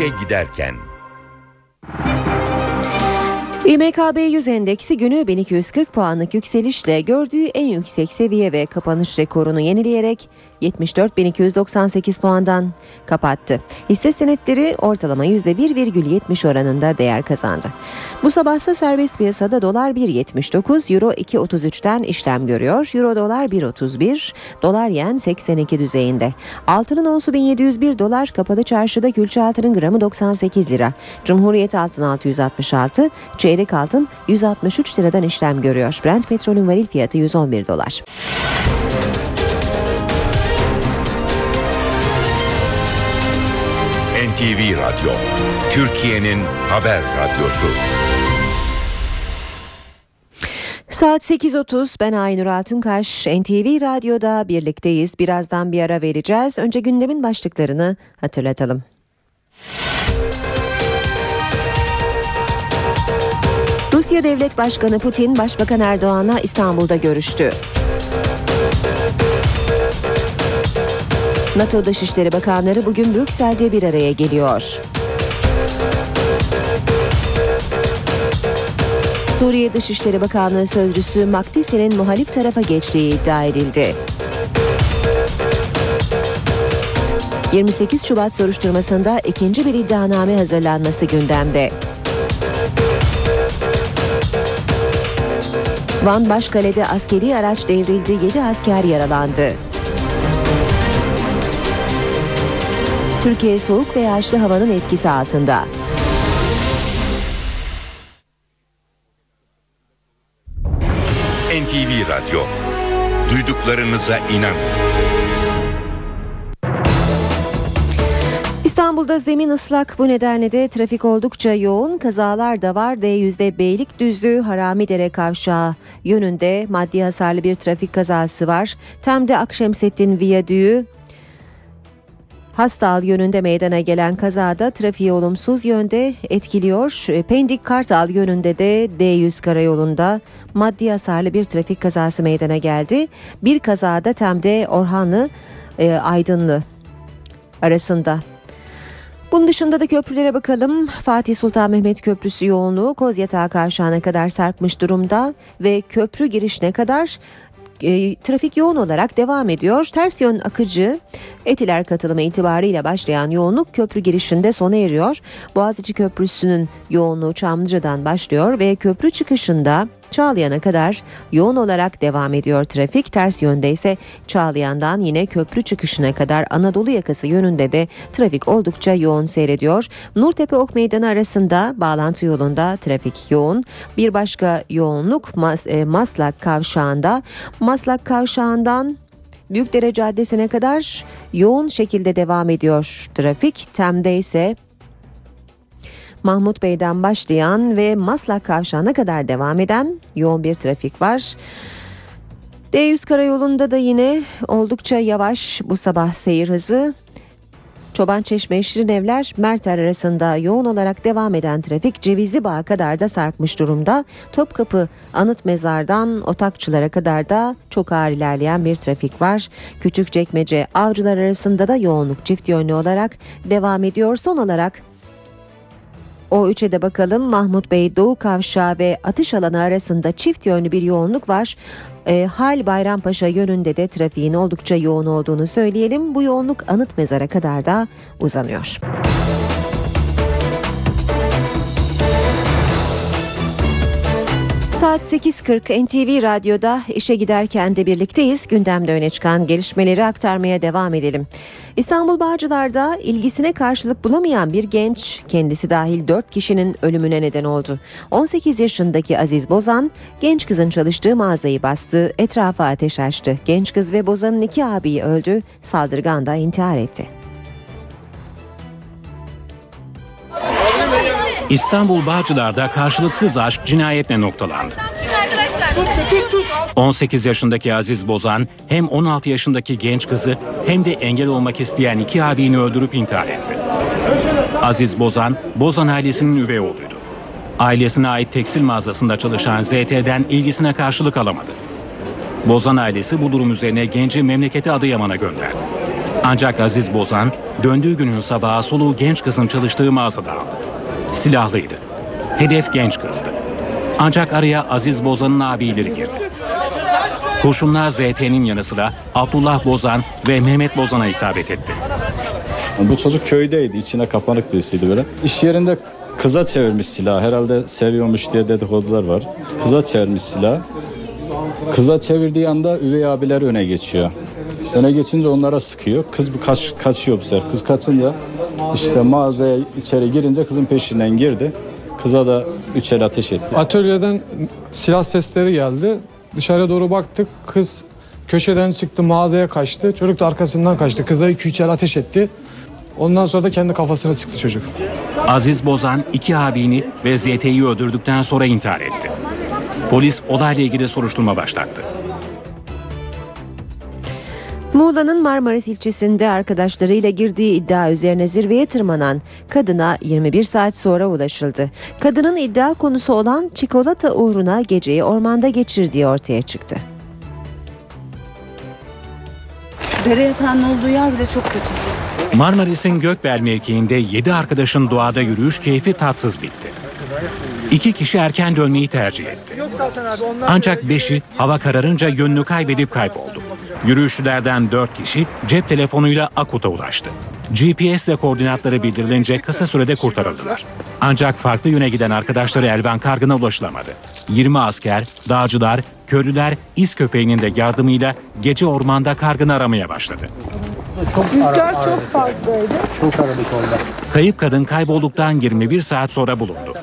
İşe giderken. İMKB 100 endeksi günü 1240 puanlık yükselişle gördüğü en yüksek seviye ve kapanış rekorunu yenileyerek 74.298 puandan kapattı. Hisse senetleri ortalama %1,70 oranında değer kazandı. Bu sabahsa serbest piyasada dolar 1.79, euro 2.33'ten işlem görüyor. Euro dolar 1.31, dolar yen 82 düzeyinde. Altının onsu 1701 dolar, kapalı çarşıda külçe altının gramı 98 lira. Cumhuriyet altın 666, çeyrek altın 163 liradan işlem görüyor. Brent petrolün varil fiyatı 111 dolar. NTV Radyo, Türkiye'nin haber radyosu. Saat 8.30 ben Aynur Altunkaş. NTV Radyo'da birlikteyiz. Birazdan bir ara vereceğiz. Önce gündemin başlıklarını hatırlatalım. Rusya Devlet Başkanı Putin, Başbakan Erdoğan'la İstanbul'da görüştü. NATO Dışişleri Bakanları bugün Brüksel'de bir araya geliyor. Suriye Dışişleri Bakanlığı Sözcüsü Makdisi'nin muhalif tarafa geçtiği iddia edildi. 28 Şubat soruşturmasında ikinci bir iddianame hazırlanması gündemde. Van Başkale'de askeri araç devrildi, 7 asker yaralandı. Türkiye soğuk ve yağışlı havanın etkisi altında. NTV Radyo. Duyduklarınıza inanın. İstanbul'da zemin ıslak bu nedenle de trafik oldukça yoğun kazalar da var. D100'de Beylikdüzü Haramidere kavşağı yönünde maddi hasarlı bir trafik kazası var. Tem'de Akşemsettin Viyadüğü Hastal yönünde meydana gelen kazada trafiği olumsuz yönde etkiliyor. Pendik Kartal yönünde de D100 karayolunda maddi hasarlı bir trafik kazası meydana geldi. Bir kazada Tem'de Orhanlı e, Aydınlı arasında bunun dışında da köprülere bakalım. Fatih Sultan Mehmet Köprüsü yoğunluğu Kozyatağı Kavşağı'na kadar sarkmış durumda ve köprü girişine kadar e, trafik yoğun olarak devam ediyor. Ters yön akıcı Etiler katılımı itibariyle başlayan yoğunluk köprü girişinde sona eriyor. Boğaziçi Köprüsü'nün yoğunluğu Çamlıca'dan başlıyor ve köprü çıkışında Çağlayan'a kadar yoğun olarak devam ediyor trafik. Ters yönde ise Çağlayan'dan yine köprü çıkışına kadar Anadolu yakası yönünde de trafik oldukça yoğun seyrediyor. Nurtepe Ok Meydanı arasında bağlantı yolunda trafik yoğun. Bir başka yoğunluk Mas e, Maslak Kavşağı'nda. Maslak Kavşağı'ndan Büyükdere Caddesi'ne kadar yoğun şekilde devam ediyor trafik. Tem'de ise Mahmut Bey'den başlayan ve Maslak Kavşağı'na kadar devam eden yoğun bir trafik var. D100 karayolunda da yine oldukça yavaş bu sabah seyir hızı. Çoban Çeşme Şirinevler Merter arasında yoğun olarak devam eden trafik Cevizli Bağ'a kadar da sarkmış durumda. Topkapı Anıt Mezar'dan Otakçılara kadar da çok ağır ilerleyen bir trafik var. Küçükçekmece Avcılar arasında da yoğunluk çift yönlü olarak devam ediyor. Son olarak o üçe de bakalım Mahmut Bey Doğu Kavşağı ve atış alanı arasında çift yönlü bir yoğunluk var. E, Hal Bayrampaşa yönünde de trafiğin oldukça yoğun olduğunu söyleyelim. Bu yoğunluk anıt mezara kadar da uzanıyor. Saat 8.40 NTV Radyo'da işe giderken de birlikteyiz. Gündemde öne çıkan gelişmeleri aktarmaya devam edelim. İstanbul Bağcılar'da ilgisine karşılık bulamayan bir genç kendisi dahil 4 kişinin ölümüne neden oldu. 18 yaşındaki Aziz Bozan genç kızın çalıştığı mağazayı bastı, etrafa ateş açtı. Genç kız ve Bozan'ın iki abiyi öldü, saldırgan da intihar etti. İstanbul Bağcılar'da karşılıksız aşk cinayetle noktalandı. 18 yaşındaki Aziz Bozan hem 16 yaşındaki genç kızı hem de engel olmak isteyen iki abini öldürüp intihar etti. Aziz Bozan, Bozan ailesinin üvey oğluydu. Ailesine ait tekstil mağazasında çalışan ZT'den ilgisine karşılık alamadı. Bozan ailesi bu durum üzerine genci memleketi Adıyaman'a gönderdi. Ancak Aziz Bozan döndüğü günün sabahı soluğu genç kızın çalıştığı mağazada aldı. Silahlıydı. Hedef genç kızdı. Ancak araya Aziz Bozan'ın abileri girdi. Kurşunlar ZT'nin yanı sıra Abdullah Bozan ve Mehmet Bozan'a isabet etti. Bu çocuk köydeydi, içine kapanık birisiydi böyle. İş yerinde kıza çevirmiş silah. Herhalde seviyormuş diye dedikodular var. Kıza çevirmiş silah. Kıza çevirdiği anda üvey abiler öne geçiyor. Öne geçince onlara sıkıyor. Kız bu kaç, kaçıyor bu sefer. Kız kaçınca işte mağazaya içeri girince kızın peşinden girdi. Kıza da üç el ateş etti. Atölyeden silah sesleri geldi. Dışarıya doğru baktık. Kız köşeden çıktı mağazaya kaçtı. Çocuk da arkasından kaçtı. Kıza iki üç el ateş etti. Ondan sonra da kendi kafasına sıktı çocuk. Aziz Bozan iki abini ve ZT'yi öldürdükten sonra intihar etti. Polis olayla ilgili soruşturma başlattı. Muğla'nın Marmaris ilçesinde arkadaşlarıyla girdiği iddia üzerine zirveye tırmanan kadına 21 saat sonra ulaşıldı. Kadının iddia konusu olan çikolata uğruna geceyi ormanda geçirdiği ortaya çıktı. Dere yatağının olduğu yer bile çok kötü. Marmaris'in Gökbel mevkiinde 7 arkadaşın doğada yürüyüş keyfi tatsız bitti. İki kişi erken dönmeyi tercih etti. Ancak beşi hava kararınca yönünü kaybedip kayboldu. Yürüyüşçülerden dört kişi cep telefonuyla Akut'a ulaştı. GPS ile koordinatları bildirilince kısa sürede kurtarıldılar. Ancak farklı yöne giden arkadaşları Elvan Kargın'a ulaşılamadı. 20 asker, dağcılar, köylüler iz köpeğinin de yardımıyla gece ormanda kargını aramaya başladı. Rüzgar çok fazlaydı. Çok aradık orada. Kayıp kadın kaybolduktan 21 saat sonra bulundu.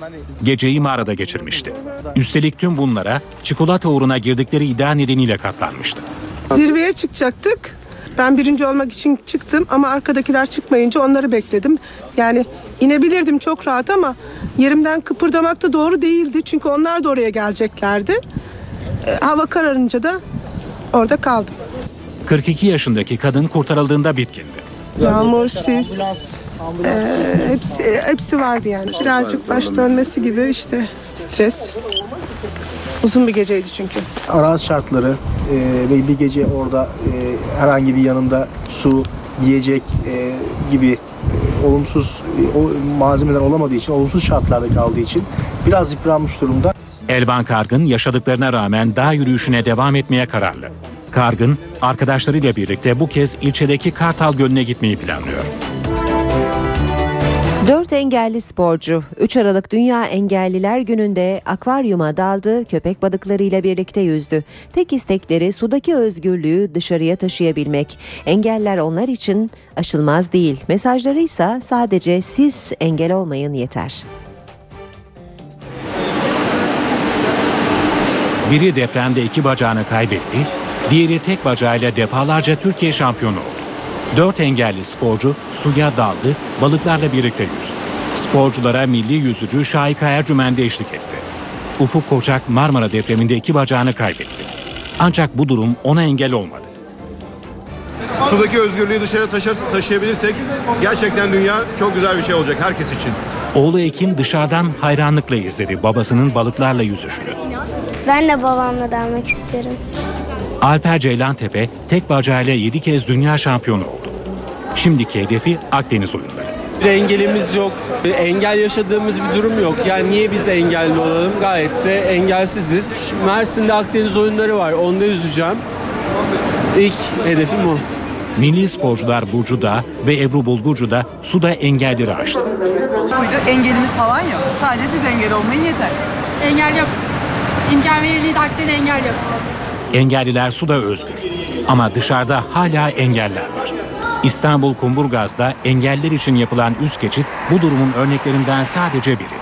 Geceyi mağarada geçirmişti. Üstelik tüm bunlara çikolata uğruna girdikleri iddia nedeniyle katlanmıştı. Zirveye çıkacaktık. Ben birinci olmak için çıktım ama arkadakiler çıkmayınca onları bekledim. Yani inebilirdim çok rahat ama yerimden kıpırdamak da doğru değildi. Çünkü onlar da oraya geleceklerdi. E, hava kararınca da orada kaldım. 42 yaşındaki kadın kurtarıldığında bitkindi. Yağmur, sis, e, hepsi, hepsi vardı yani. Birazcık baş dönmesi gibi işte stres. Uzun bir geceydi çünkü. Arazi şartları e, ve bir gece orada e, herhangi bir yanında su, yiyecek e, gibi e, olumsuz e, o malzemeler olamadığı için, olumsuz şartlarda kaldığı için biraz yıpranmış durumda. Elvan Kargın yaşadıklarına rağmen dağ yürüyüşüne devam etmeye kararlı. Kargın, arkadaşlarıyla birlikte bu kez ilçedeki Kartal Gölü'ne gitmeyi planlıyor. Engelli sporcu 3 Aralık Dünya Engelliler Günü'nde akvaryuma daldı, köpek balıklarıyla birlikte yüzdü. Tek istekleri sudaki özgürlüğü dışarıya taşıyabilmek. Engeller onlar için aşılmaz değil. Mesajları ise sadece siz engel olmayın yeter. Biri depremde iki bacağını kaybetti, diğeri tek bacağıyla defalarca Türkiye şampiyonu oldu. Dört engelli sporcu suya daldı, balıklarla birlikte yüzdü. Sporculara milli yüzücü Şahika Ercümen de eşlik etti. Ufuk Koçak Marmara depreminde iki bacağını kaybetti. Ancak bu durum ona engel olmadı. Sudaki özgürlüğü dışarı taşır, taşıyabilirsek gerçekten dünya çok güzel bir şey olacak herkes için. Oğlu Ekin dışarıdan hayranlıkla izledi babasının balıklarla yüzüşünü. Ben de babamla dalmak isterim. Alper Ceylantepe tek bacağıyla 7 kez dünya şampiyonu oldu. Şimdiki hedefi Akdeniz oyunları. Bir engelimiz yok. Bir engel yaşadığımız bir durum yok. Yani niye biz engelli olalım? Gayetse engelsiziz. Mersin'de Akdeniz oyunları var. Onda yüzeceğim. İlk hedefim o. Milli sporcular Burcu Dağ ve Ebru Bulgurcu da suda engelleri aştı. Engelimiz falan yok. Sadece siz engel olmayın yeter. Engel yok. İmkan verildiği takdirde engel yok. Engelliler suda özgür. Ama dışarıda hala engeller var. İstanbul Kumburgaz'da engeller için yapılan üst geçit bu durumun örneklerinden sadece biri.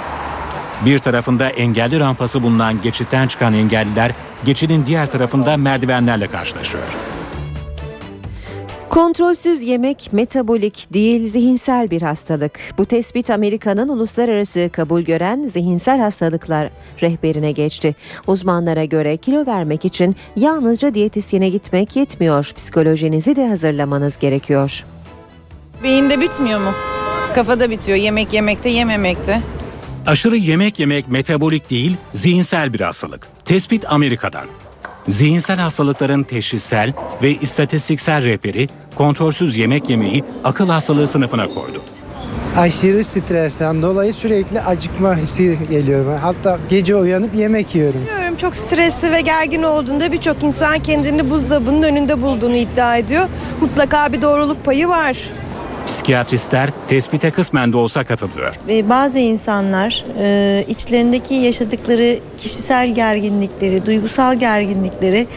Bir tarafında engelli rampası bulunan geçitten çıkan engelliler geçidin diğer tarafında merdivenlerle karşılaşıyor. Kontrolsüz yemek metabolik değil zihinsel bir hastalık. Bu tespit Amerika'nın uluslararası kabul gören zihinsel hastalıklar rehberine geçti. Uzmanlara göre kilo vermek için yalnızca diyetisyene gitmek yetmiyor. Psikolojinizi de hazırlamanız gerekiyor. Beyinde bitmiyor mu? Kafada bitiyor. Yemek yemekte, yememekte. Aşırı yemek yemek metabolik değil, zihinsel bir hastalık. Tespit Amerika'dan. Zihinsel hastalıkların teşhissel ve istatistiksel rehberi kontrolsüz yemek yemeyi akıl hastalığı sınıfına koydu. Aşırı stresten dolayı sürekli acıkma hissi geliyor. Hatta gece uyanıp yemek yiyorum. Bilmiyorum çok stresli ve gergin olduğunda birçok insan kendini buzdolabının önünde bulduğunu iddia ediyor. Mutlaka bir doğruluk payı var. Psikiyatristler tespite kısmen de olsa katılıyor. Bazı insanlar e, içlerindeki yaşadıkları kişisel gerginlikleri, duygusal gerginlikleri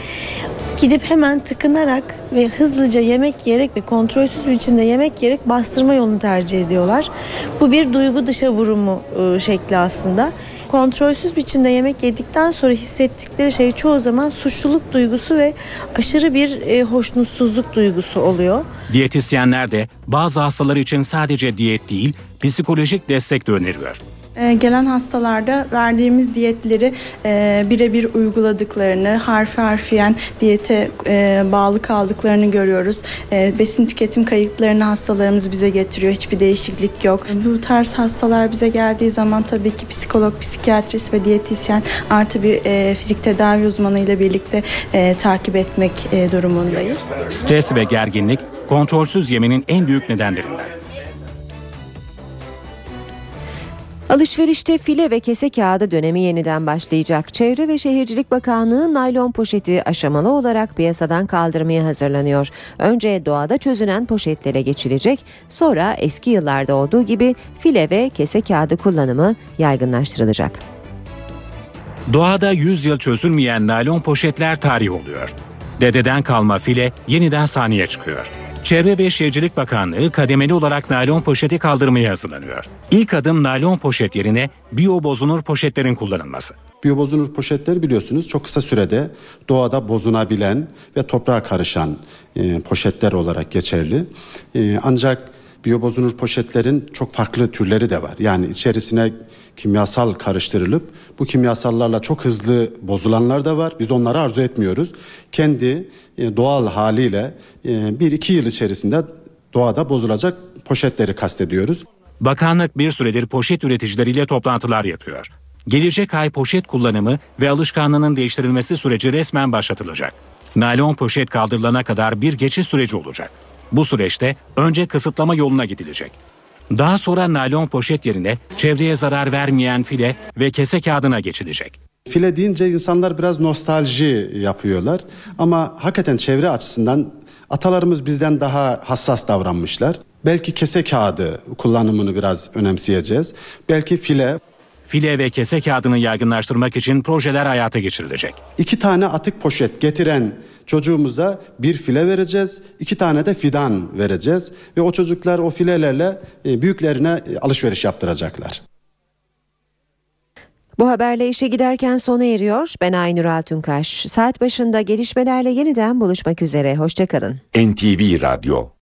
gidip hemen tıkınarak ve hızlıca yemek yiyerek ve kontrolsüz biçimde yemek yiyerek bastırma yolunu tercih ediyorlar. Bu bir duygu dışa vurumu e, şekli aslında. Kontrolsüz biçimde yemek yedikten sonra hissettikleri şey çoğu zaman suçluluk duygusu ve aşırı bir e, hoşnutsuzluk duygusu oluyor. Diyetisyenler de bazı hastalar için sadece diyet değil, psikolojik destek de öneriyor. Ee, gelen hastalarda verdiğimiz diyetleri e, birebir uyguladıklarını, harfi harfiyen diyete e, bağlı kaldıklarını görüyoruz. E, besin tüketim kayıtlarını hastalarımız bize getiriyor. Hiçbir değişiklik yok. Bu tarz hastalar bize geldiği zaman tabii ki psikolog, psikiyatrist ve diyetisyen artı bir e, fizik tedavi uzmanı ile birlikte e, takip etmek e, durumundayız. Stres ve gerginlik kontrolsüz yemenin en büyük nedenlerinden. Alışverişte file ve kese kağıdı dönemi yeniden başlayacak. Çevre ve Şehircilik Bakanlığı naylon poşeti aşamalı olarak piyasadan kaldırmaya hazırlanıyor. Önce doğada çözünen poşetlere geçilecek, sonra eski yıllarda olduğu gibi file ve kese kağıdı kullanımı yaygınlaştırılacak. Doğada 100 yıl çözülmeyen naylon poşetler tarih oluyor. Dededen kalma file yeniden sahneye çıkıyor. Çevre ve Şehircilik Bakanlığı kademeli olarak naylon poşeti kaldırmaya hazırlanıyor. İlk adım naylon poşet yerine biyo bozunur poşetlerin kullanılması. Biyobozunur poşetleri biliyorsunuz çok kısa sürede doğada bozunabilen ve toprağa karışan e, poşetler olarak geçerli. E, ancak biyobozunur poşetlerin çok farklı türleri de var. Yani içerisine kimyasal karıştırılıp bu kimyasallarla çok hızlı bozulanlar da var. Biz onları arzu etmiyoruz. Kendi e, doğal haliyle e, bir iki yıl içerisinde doğada bozulacak poşetleri kastediyoruz. Bakanlık bir süredir poşet üreticileriyle toplantılar yapıyor. Gelecek ay poşet kullanımı ve alışkanlığının değiştirilmesi süreci resmen başlatılacak. Naylon poşet kaldırılana kadar bir geçiş süreci olacak. Bu süreçte önce kısıtlama yoluna gidilecek. Daha sonra naylon poşet yerine çevreye zarar vermeyen file ve kese kağıdına geçilecek. File deyince insanlar biraz nostalji yapıyorlar ama hakikaten çevre açısından atalarımız bizden daha hassas davranmışlar. Belki kese kağıdı kullanımını biraz önemseyeceğiz. Belki file. File ve kese kağıdını yaygınlaştırmak için projeler hayata geçirilecek. İki tane atık poşet getiren çocuğumuza bir file vereceğiz. iki tane de fidan vereceğiz. Ve o çocuklar o filelerle e, büyüklerine e, alışveriş yaptıracaklar. Bu haberle işe giderken sona eriyor. Ben Aynur Altunkaş. Saat başında gelişmelerle yeniden buluşmak üzere. Hoşçakalın. NTV Radyo